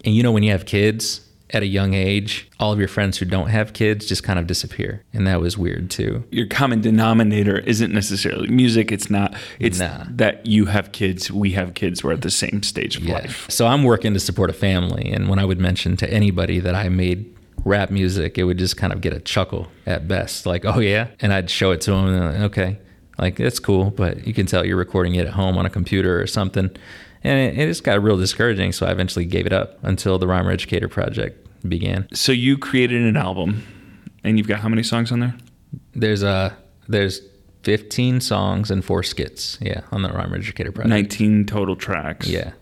and you know, when you have kids at a young age, all of your friends who don't have kids just kind of disappear. And that was weird too. Your common denominator isn't necessarily music. It's not. It's Nah. that you have kids, we have kids. We're at the same stage of life. So I'm working to support a family, and when I would mention to anybody that I made rap music, it would just kind of get a chuckle at best, like, "Oh yeah," and I'd show it to them, and like, "Okay, like that's cool," but you can tell you're recording it at home on a computer or something, and it, it just got real discouraging. So I eventually gave it up until the Rhymer Educator project began. So you created an album, and you've got how many songs on there? There's a there's 15 songs and four skits, yeah, on the Rhymer Educator project. 19 total tracks. Yeah,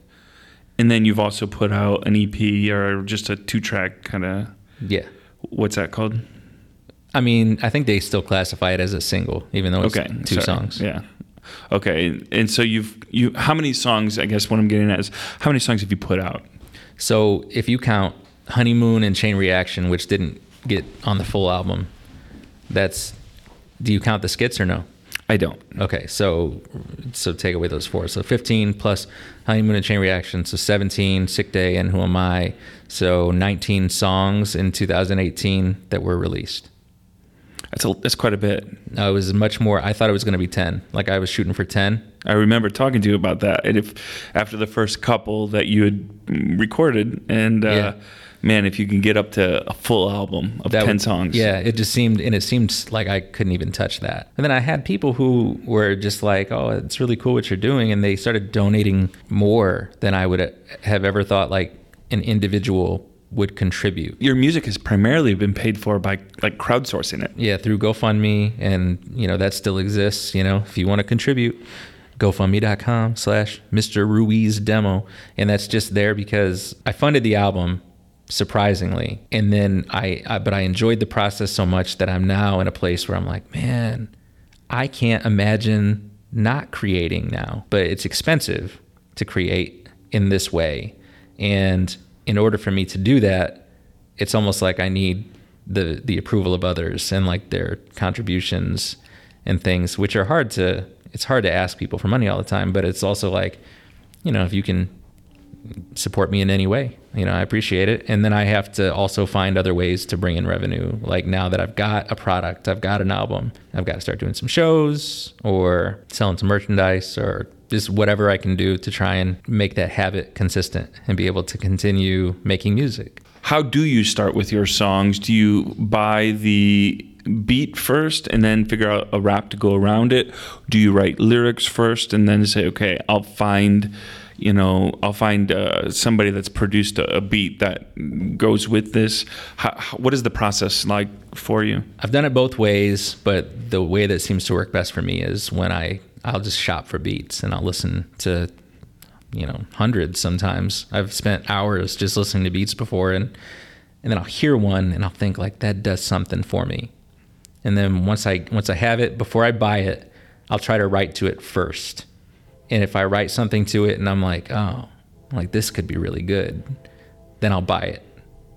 And then you've also put out an EP or just a two track kind of. yeah. What's that called? I mean, I think they still classify it as a single, even though it's Okay, two sorry. songs. Yeah. Okay, and so you've you how many songs? I guess what I'm getting at is how many songs have you put out? So if you count Honeymoon and Chain Reaction, which didn't get on the full album, that's do you count the skits or no? I don't. Okay, so so take away those four. So 15 plus Honeymoon and Chain Reaction, so 17, Sick Day and Who Am I? So 19 songs in 2018 that were released. That's a, that's quite a bit. Uh, it was much more. I thought it was going to be 10. Like I was shooting for 10. I remember talking to you about that, and if after the first couple that you had recorded, and uh, Yeah. man, if you can get up to a full album of that ten would- songs, Yeah, it just seemed, and it seemed like I couldn't even touch that. And then I had people who were just like, "Oh, it's really cool what you're doing," and they started donating more than I would have ever thought like an individual would contribute. your music has primarily been paid for by like crowdsourcing it. Yeah, through GoFundMe, and you know that still exists. You know, if you want to contribute, GoFundMe.com slash Mr. Ruiz Demo, and that's just there because I funded the album surprisingly, and then I, I but I enjoyed the process so much that I'm now in a place where I'm like, man, I can't imagine not creating now, but it's expensive to create in this way, and in order for me to do that, it's almost like I need the the approval of others and like their contributions and things, which are hard to. It's hard to ask people for money all the time, but it's also like, you know, if you can support me in any way, You know, I appreciate it. And then I have to also find other ways to bring in revenue. Like now that I've got a product, I've got an album, I've got to start doing some shows or selling some merchandise or just whatever I can do to try and make that habit consistent and be able to continue making music. How do you start with your songs? Do you buy the beat first and then figure out a rap to go around it? Do you write lyrics first and then say, okay, I'll find, you know, I'll find uh, somebody that's produced a, a beat that goes with this? How, how, what is the process like for you? I've done it both ways, but the way that seems to work best for me is when I I'll just shop for beats and I'll listen to you know hundreds sometimes. I've spent hours just listening to beats before and and then I'll hear one and I'll think like that does something for me. And then once I once I have it before I buy it, I'll try to write to it first. And if I write something to it and I'm like, "Oh, like this could be really good." Then I'll buy it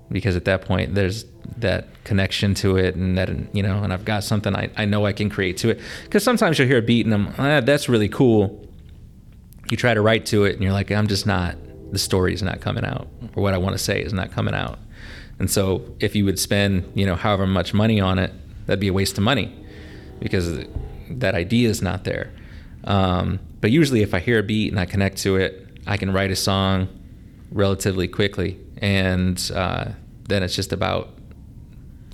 because at that point there's that connection to it and that you know and i've got something i, I know i can create to it. Because sometimes you'll hear a beat and i'm ah, that's really cool. You try to write to it and you're like i'm just not the story is not coming out or what i want to say is not coming out. And so if you would spend you know however much money on it that'd be a waste of money because that idea is not there. Um, but usually if i hear a beat and i connect to it i can write a song relatively quickly and uh, then it's just about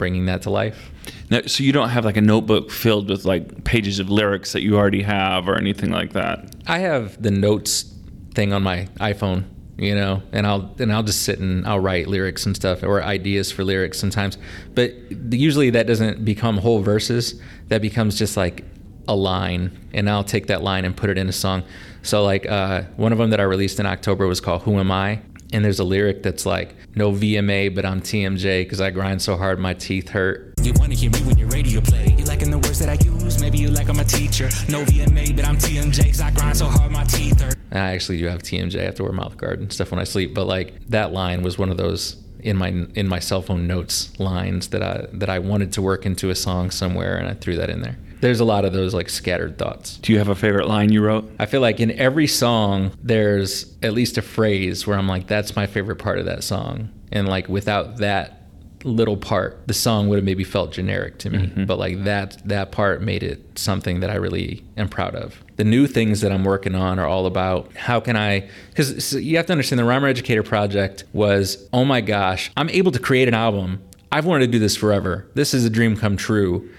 bringing that to life. Now, so you don't have like a notebook filled with like pages of lyrics that you already have or anything like that. I have the notes thing on my iPhone, you know, and I'll and I'll just sit and I'll write lyrics and stuff or ideas for lyrics sometimes. But usually that doesn't become whole verses. That becomes just like a line, and I'll take that line and put it in a song. So like uh, one of them that I released in October was called "Who Am I," and there's a lyric that's like, "No VMA, but I'm TMJ because I grind so hard my teeth hurt." You wanna hear me when your radio play. You liking the words that I use? Maybe you like I'm a teacher. No VMA, but I'm TMJ, cause I grind so hard my teeth hurt. I actually do have TMJ. I have to wear mouth guard and stuff when I sleep. But like that line was one of those in my in my cell phone notes lines that I that I wanted to work into a song somewhere, and I threw that in there. There's a lot of those like scattered thoughts. Do you have a favorite line you wrote? I feel like in every song there's at least a phrase where I'm like, that's my favorite part of that song, and like without that little part, the song would have maybe felt generic to me. Mm-hmm. But like that that part made it something that I really am proud of. The new things that I'm working on are all about how can I because you have to understand the Rhymer Educator project was oh my gosh, I'm able to create an album. I've wanted to do this forever. This is a dream come true.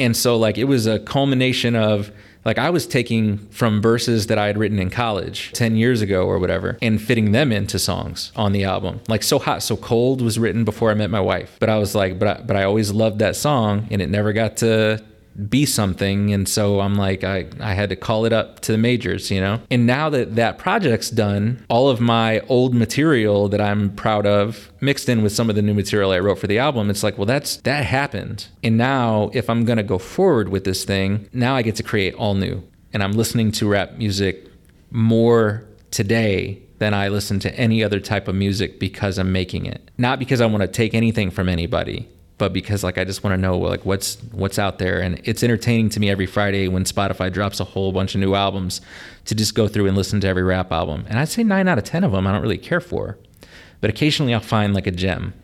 And so like it was a culmination of like I was taking from verses that I had written in college 10 years ago or whatever and fitting them into songs on the album. Like So Hot So Cold was written before I met my wife. But I was like but I, but I always loved that song and it never got to be something and so I'm like I I had to call it up to the majors, you know. And now that that project's done, all of my old material that I'm proud of mixed in with some of the new material I wrote for the album, it's like, well that's that happened. And now if I'm going to go forward with this thing, now I get to create all new. And I'm listening to rap music more today than I listen to any other type of music because I'm making it. Not because I want to take anything from anybody, but because like I just want to know like what's what's out there and it's entertaining to me every Friday when Spotify drops a whole bunch of new albums to just go through and listen to every rap album. And I'd say 9 out of 10 of them I don't really care for. But occasionally I'll find like a gem.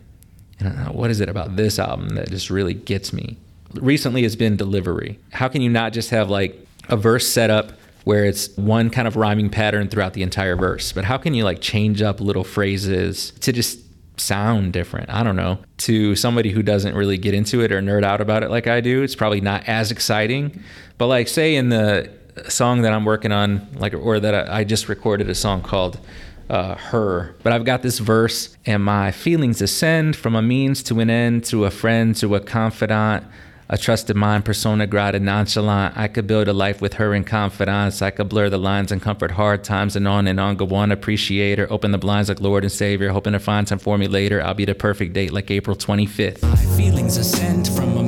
And I know, what is it about this album that just really gets me? Recently it's been delivery. How can you not just have like a verse set up where it's one kind of rhyming pattern throughout the entire verse, but how can you like change up little phrases to just sound different. I don't know. To somebody who doesn't really get into it or nerd out about it like I do, it's probably not as exciting. But like say in the song that I'm working on, like or that I just recorded a song called uh, her. But I've got this verse, and my feelings ascend from a means to an end, to a friend, to a confidant, a trusted mind, persona grata, nonchalant. I could build a life with her in confidence. I could blur the lines and comfort hard times and on and on. Go on, appreciate her. Open the blinds like Lord and Savior. Hoping to find time for me later. I'll be the perfect date like April 25th. My feelings from a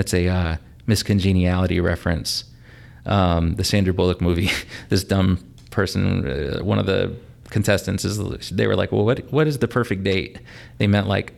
That's a uh, Miss Congeniality reference. Um, the Sandra Bullock movie. *laughs* this dumb person, uh, one of the contestants is they were like, well, what what is the perfect date? They meant like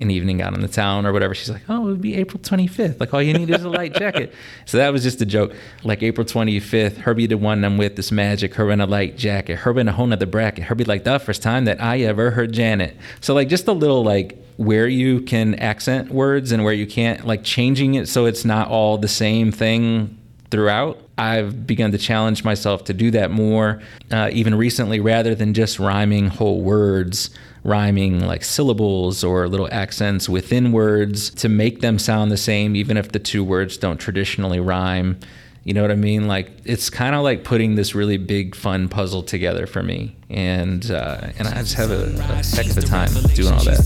an evening out in the town or whatever. She's like, oh, it would be April 25th. Like all you need is a light jacket. *laughs* So that was just a joke. Like April 25th, her be the one I'm with this magic, her in a light jacket, her in a whole nother bracket, her be like the first time that I ever heard Janet. So like just a little like where you can accent words and where you can't, like changing it so it's not all the same thing throughout. I've begun to challenge myself to do that more, uh, even recently, rather than just rhyming whole words, rhyming like syllables or little accents within words to make them sound the same, even if the two words don't traditionally rhyme. You know what I mean? Like it's kind of like putting this really big, fun puzzle together for me, and uh, and I just have a, a heck of a time doing all that.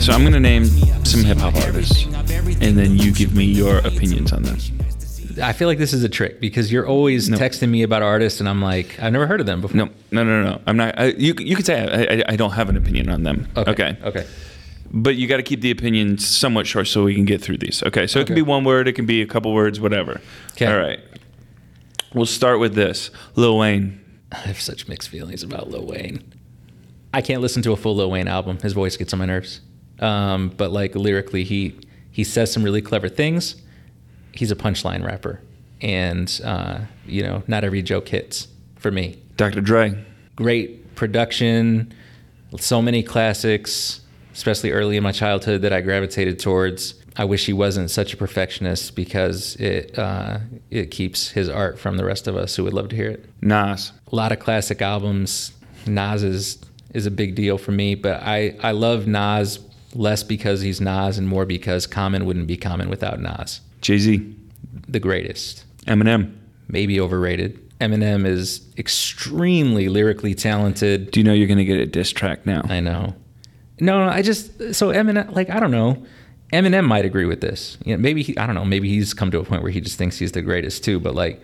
So I'm to name some hip hop artists, and then you give me your opinions on them. I feel like this is a trick because you're always No. texting me about artists, and I'm like, I've never heard of them before. No, no, no, no. I'm not. I, you you could say I, I, I don't have an opinion on them. Okay. Okay. okay. But you got to keep the opinion somewhat short so we can get through these. Okay. So it can be one word. It can be a couple words. Whatever. Okay. All right. We'll start with this. Lil Wayne. I have such mixed feelings about Lil Wayne. I can't listen to a full Lil Wayne album. His voice gets on my nerves. Um, but like lyrically, he he says some really clever things. He's a punchline rapper, and uh, you know, not every joke hits for me. Dr. Dre. Great production, so many classics, especially early in my childhood that I gravitated towards. I wish he wasn't such a perfectionist because it uh, it keeps his art from the rest of us who would love to hear it Nas. a lot of classic albums. Nas is is a big deal for me, but I I love Nas less because he's Nas and more because Common wouldn't be Common without Nas. Jay Z. The greatest, Eminem. maybe overrated. Eminem is extremely lyrically talented. Do you know you're going to get a diss track now? I know. No, no, I just so Eminem like I don't know. Eminem might agree with this. You know, maybe he, I don't know. Maybe he's come to a point where he just thinks he's the greatest too. But like,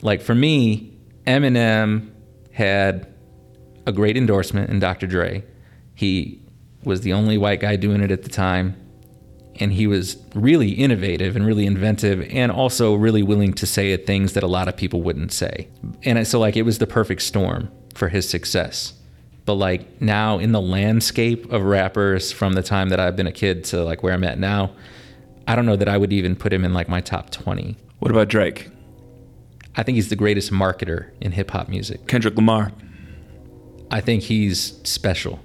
like for me, Eminem had a great endorsement in Dr. Dre. He was the only white guy doing it at the time, and he was really innovative and really inventive, and also really willing to say things that a lot of people wouldn't say. And so like it was the perfect storm for his success but like now in the landscape of rappers from the time that I've been a kid to like where I'm at now, I don't know that I would even put him in like my top 20. What about Drake? I think he's the greatest marketer in hip hop music. Kendrick Lamar. I think he's special.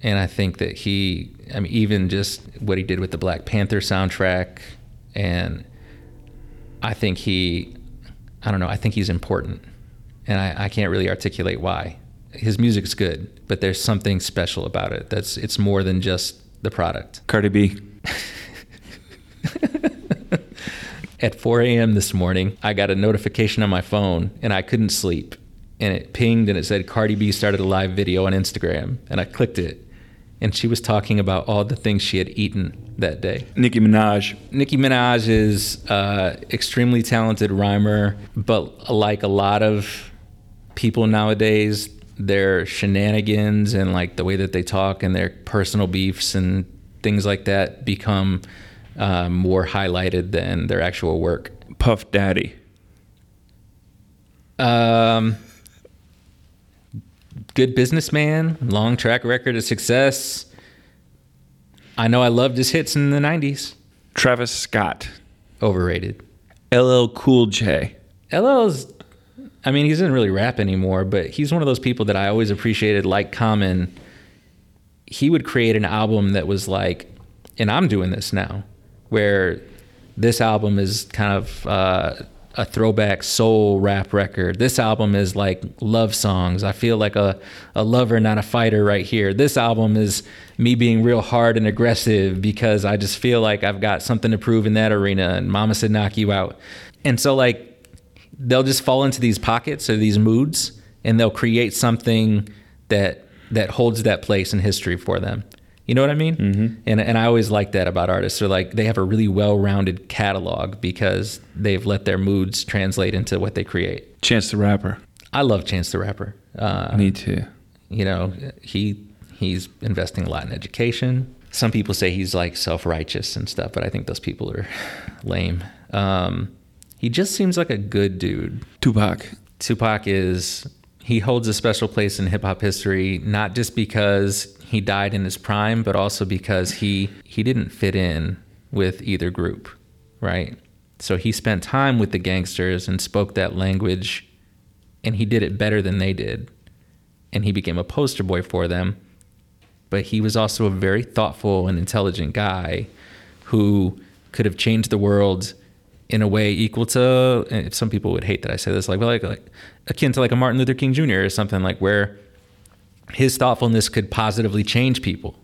And I think that he, I mean, even just what he did with the Black Panther soundtrack, and I think he, I don't know, I think he's important. And I, I can't really articulate why. His music's good, but there's something special about it. That's it's more than just the product. Cardi B. *laughs* At 4 a.m. this morning, I got a notification on my phone and I couldn't sleep. And it pinged and it said Cardi B started a live video on Instagram. And I clicked it. And she was talking about all the things she had eaten that day. Nicki Minaj. Nicki Minaj is uh, extremely talented rhymer, but like a lot of people nowadays, their shenanigans and like the way that they talk and their personal beefs and things like that become uh, more highlighted than their actual work. Puff Daddy. Um, good businessman, long track record of success. I know I loved his hits in the 90s. Travis Scott. Overrated. LL Cool J. LL's I mean, he doesn't really rap anymore, but he's one of those people that I always appreciated like Common. He would create an album that was like, and I'm doing this now, where this album is kind of uh, a throwback soul rap record. This album is like love songs. I feel like a, a lover, not a fighter, right here. This album is me being real hard and aggressive because I just feel like I've got something to prove in that arena. And Mama said, knock you out. And so, like, they'll just fall into these pockets or these moods and they'll create something that that holds that place in history for them you know what i mean mm-hmm. and, and i always like that about artists they're like they have a really well-rounded catalog because they've let their moods translate into what they create Chance the Rapper. i love chance the rapper uh, Me too. you know he he's investing a lot in education some people say he's like self-righteous and stuff, but I think those people are *sighs* lame. Um, he just seems like a good dude. Tupac. Tupac is he holds a special place in hip hop history, not just because he died in his prime, but also because he he didn't fit in with either group, right? So he spent time with the gangsters and spoke that language, and he did it better than they did, and he became a poster boy for them. But he was also a very thoughtful and intelligent guy who could have changed the world in a way equal to some people would hate that I say this like like, like akin to like a Martin Luther King Jr. or something like where his thoughtfulness could positively change people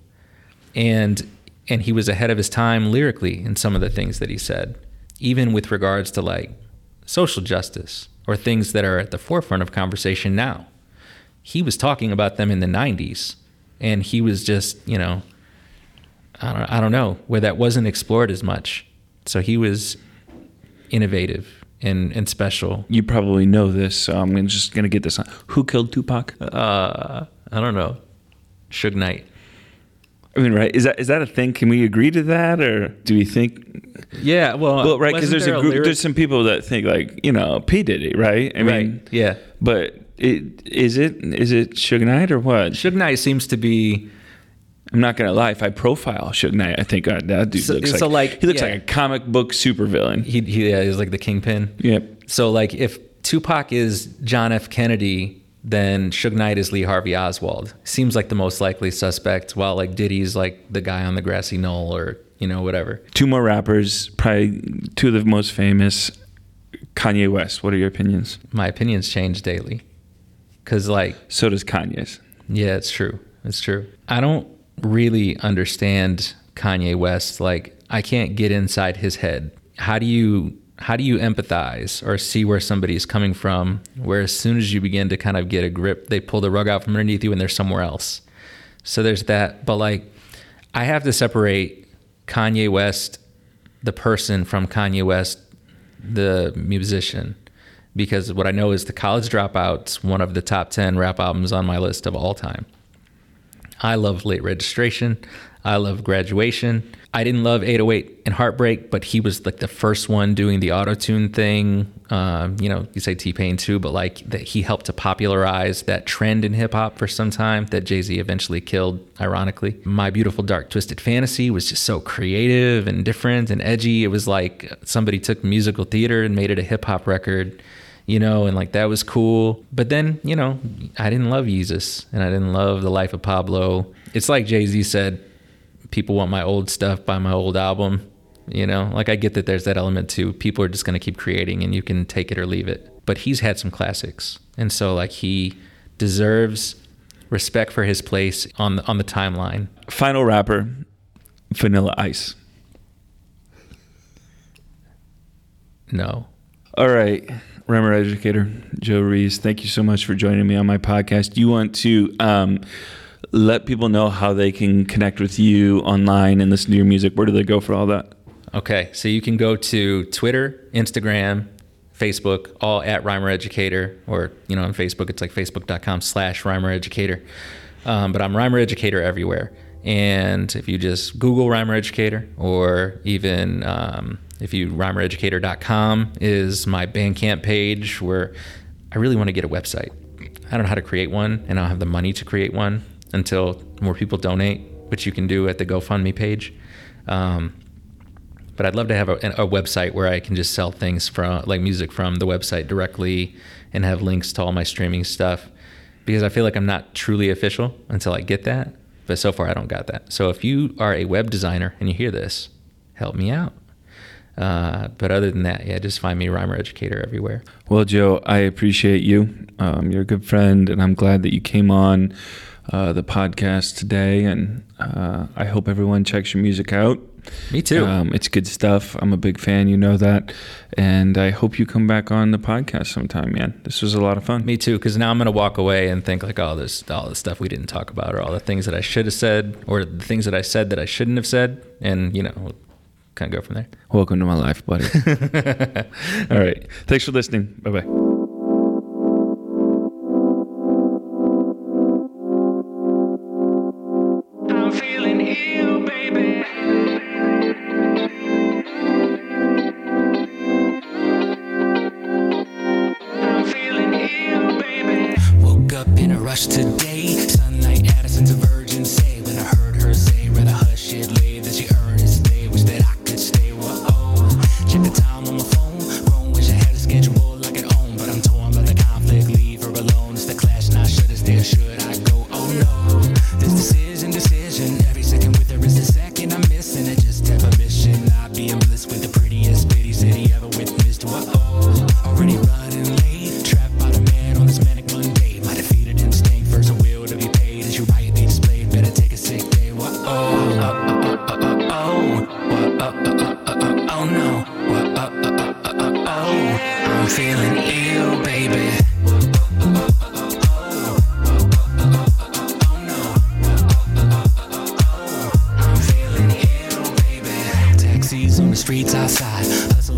and and he was ahead of his time lyrically in some of the things that he said even with regards to like social justice or things that are at the forefront of conversation now he was talking about them in the 90s and he was just you know I don't, I don't know where that wasn't explored as much so he was innovative and, and special You probably know this, so I'm just going to get this on. Who killed Tupac? uh, I don't know Suge Knight I mean, right? Is that is that a thing? Can we agree to that, or do we think? yeah well Well, right, because there's there a group. lyric- There's some people that think like you know P Diddy, right? I right mean, yeah but it, is it is it Suge Knight or what? Suge Knight seems to be I'm not gonna lie. If I profile Suge Knight, I think uh, that dude So- looks so, like, like, he looks yeah. like a comic book supervillain. he, he yeah, he's like the kingpin Yep. so like if Tupac is John F Kennedy then Suge Knight is Lee Harvey Oswald seems like the most likely suspect while like Diddy's like the guy on the grassy knoll or you know whatever Two more rappers, probably two of the most famous. Kanye West. What are your opinions? my opinions change daily because like So does Kanye's. Yeah, it's true. It's true. I don't really understand Kanye West. Like, I can't get inside his head. How do you how do you empathize or see where somebody's coming from? Where as soon as you begin to kind of get a grip, they pull the rug out from underneath you and they're somewhere else. So there's that. But like, I have to separate Kanye West, the person, from Kanye West, the musician because what I know is the College Dropout's one of the top 10 rap albums on my list of all time. I love Late Registration. I love Graduation. I didn't love 808 and Heartbreak, but he was like the first one doing the auto tune thing. Um, you know, you say T Pain too, but like that he helped to popularize that trend in hip hop for some time that Jay Z eventually killed, ironically. My Beautiful Dark Twisted Fantasy was just so creative and different and edgy. It was like somebody took musical theater and made it a hip hop record you know, and like that was cool. But then, you know, I didn't love Yeezus and I didn't love The Life of Pablo. It's like Jay Z said, people want my old stuff, buy my old album. You know, like I get that there's that element too. People are just going to keep creating and you can take it or leave it. But he's had some classics. And so, like, he deserves respect for his place on the, on the timeline. Final rapper, Vanilla Ice. No. All right, Rhymer Educator Joe Ruiz, thank you so much for joining me on my podcast. You want to um, let people know how they can connect with you online and listen to your music. Where do they go for all that? Okay, so you can go to Twitter, Instagram, Facebook, all at Rhymer Educator, or you know, on Facebook it's like facebook.com slash Rhymer Educator. Um, but I'm Rhymer Educator everywhere. And if you just Google Rhymer Educator, or even um, if you rhymereducator.com is my Bandcamp page where I really want to get a website. I don't know how to create one, and I don't have the money to create one until more people donate, which you can do at the GoFundMe page. Um, but I'd love to have a, a website where I can just sell things from like music from the website directly and have links to all my streaming stuff because I feel like I'm not truly official until I get that. But so far, I don't got that. So if you are a web designer and you hear this, help me out. Uh, but other than that, yeah, just find me Rhymer Educator everywhere. Well, Joe, I appreciate you. Um, you're a good friend, and I'm glad that you came on uh, the podcast today. And uh, I hope everyone checks your music out. Me too. Um, it's good stuff. I'm a big fan. You know that. And I hope you come back on the podcast sometime, man. This was a lot of fun. Me too, because now I'm gonna walk away and think like, oh, there's all the stuff we didn't talk about, or all the things that I should have said, or the things that I said that I shouldn't have said, and you know, kind of go from there. Welcome to my life, buddy. *laughs* All right. Thanks for listening. Bye bye. Streets outside. Hustle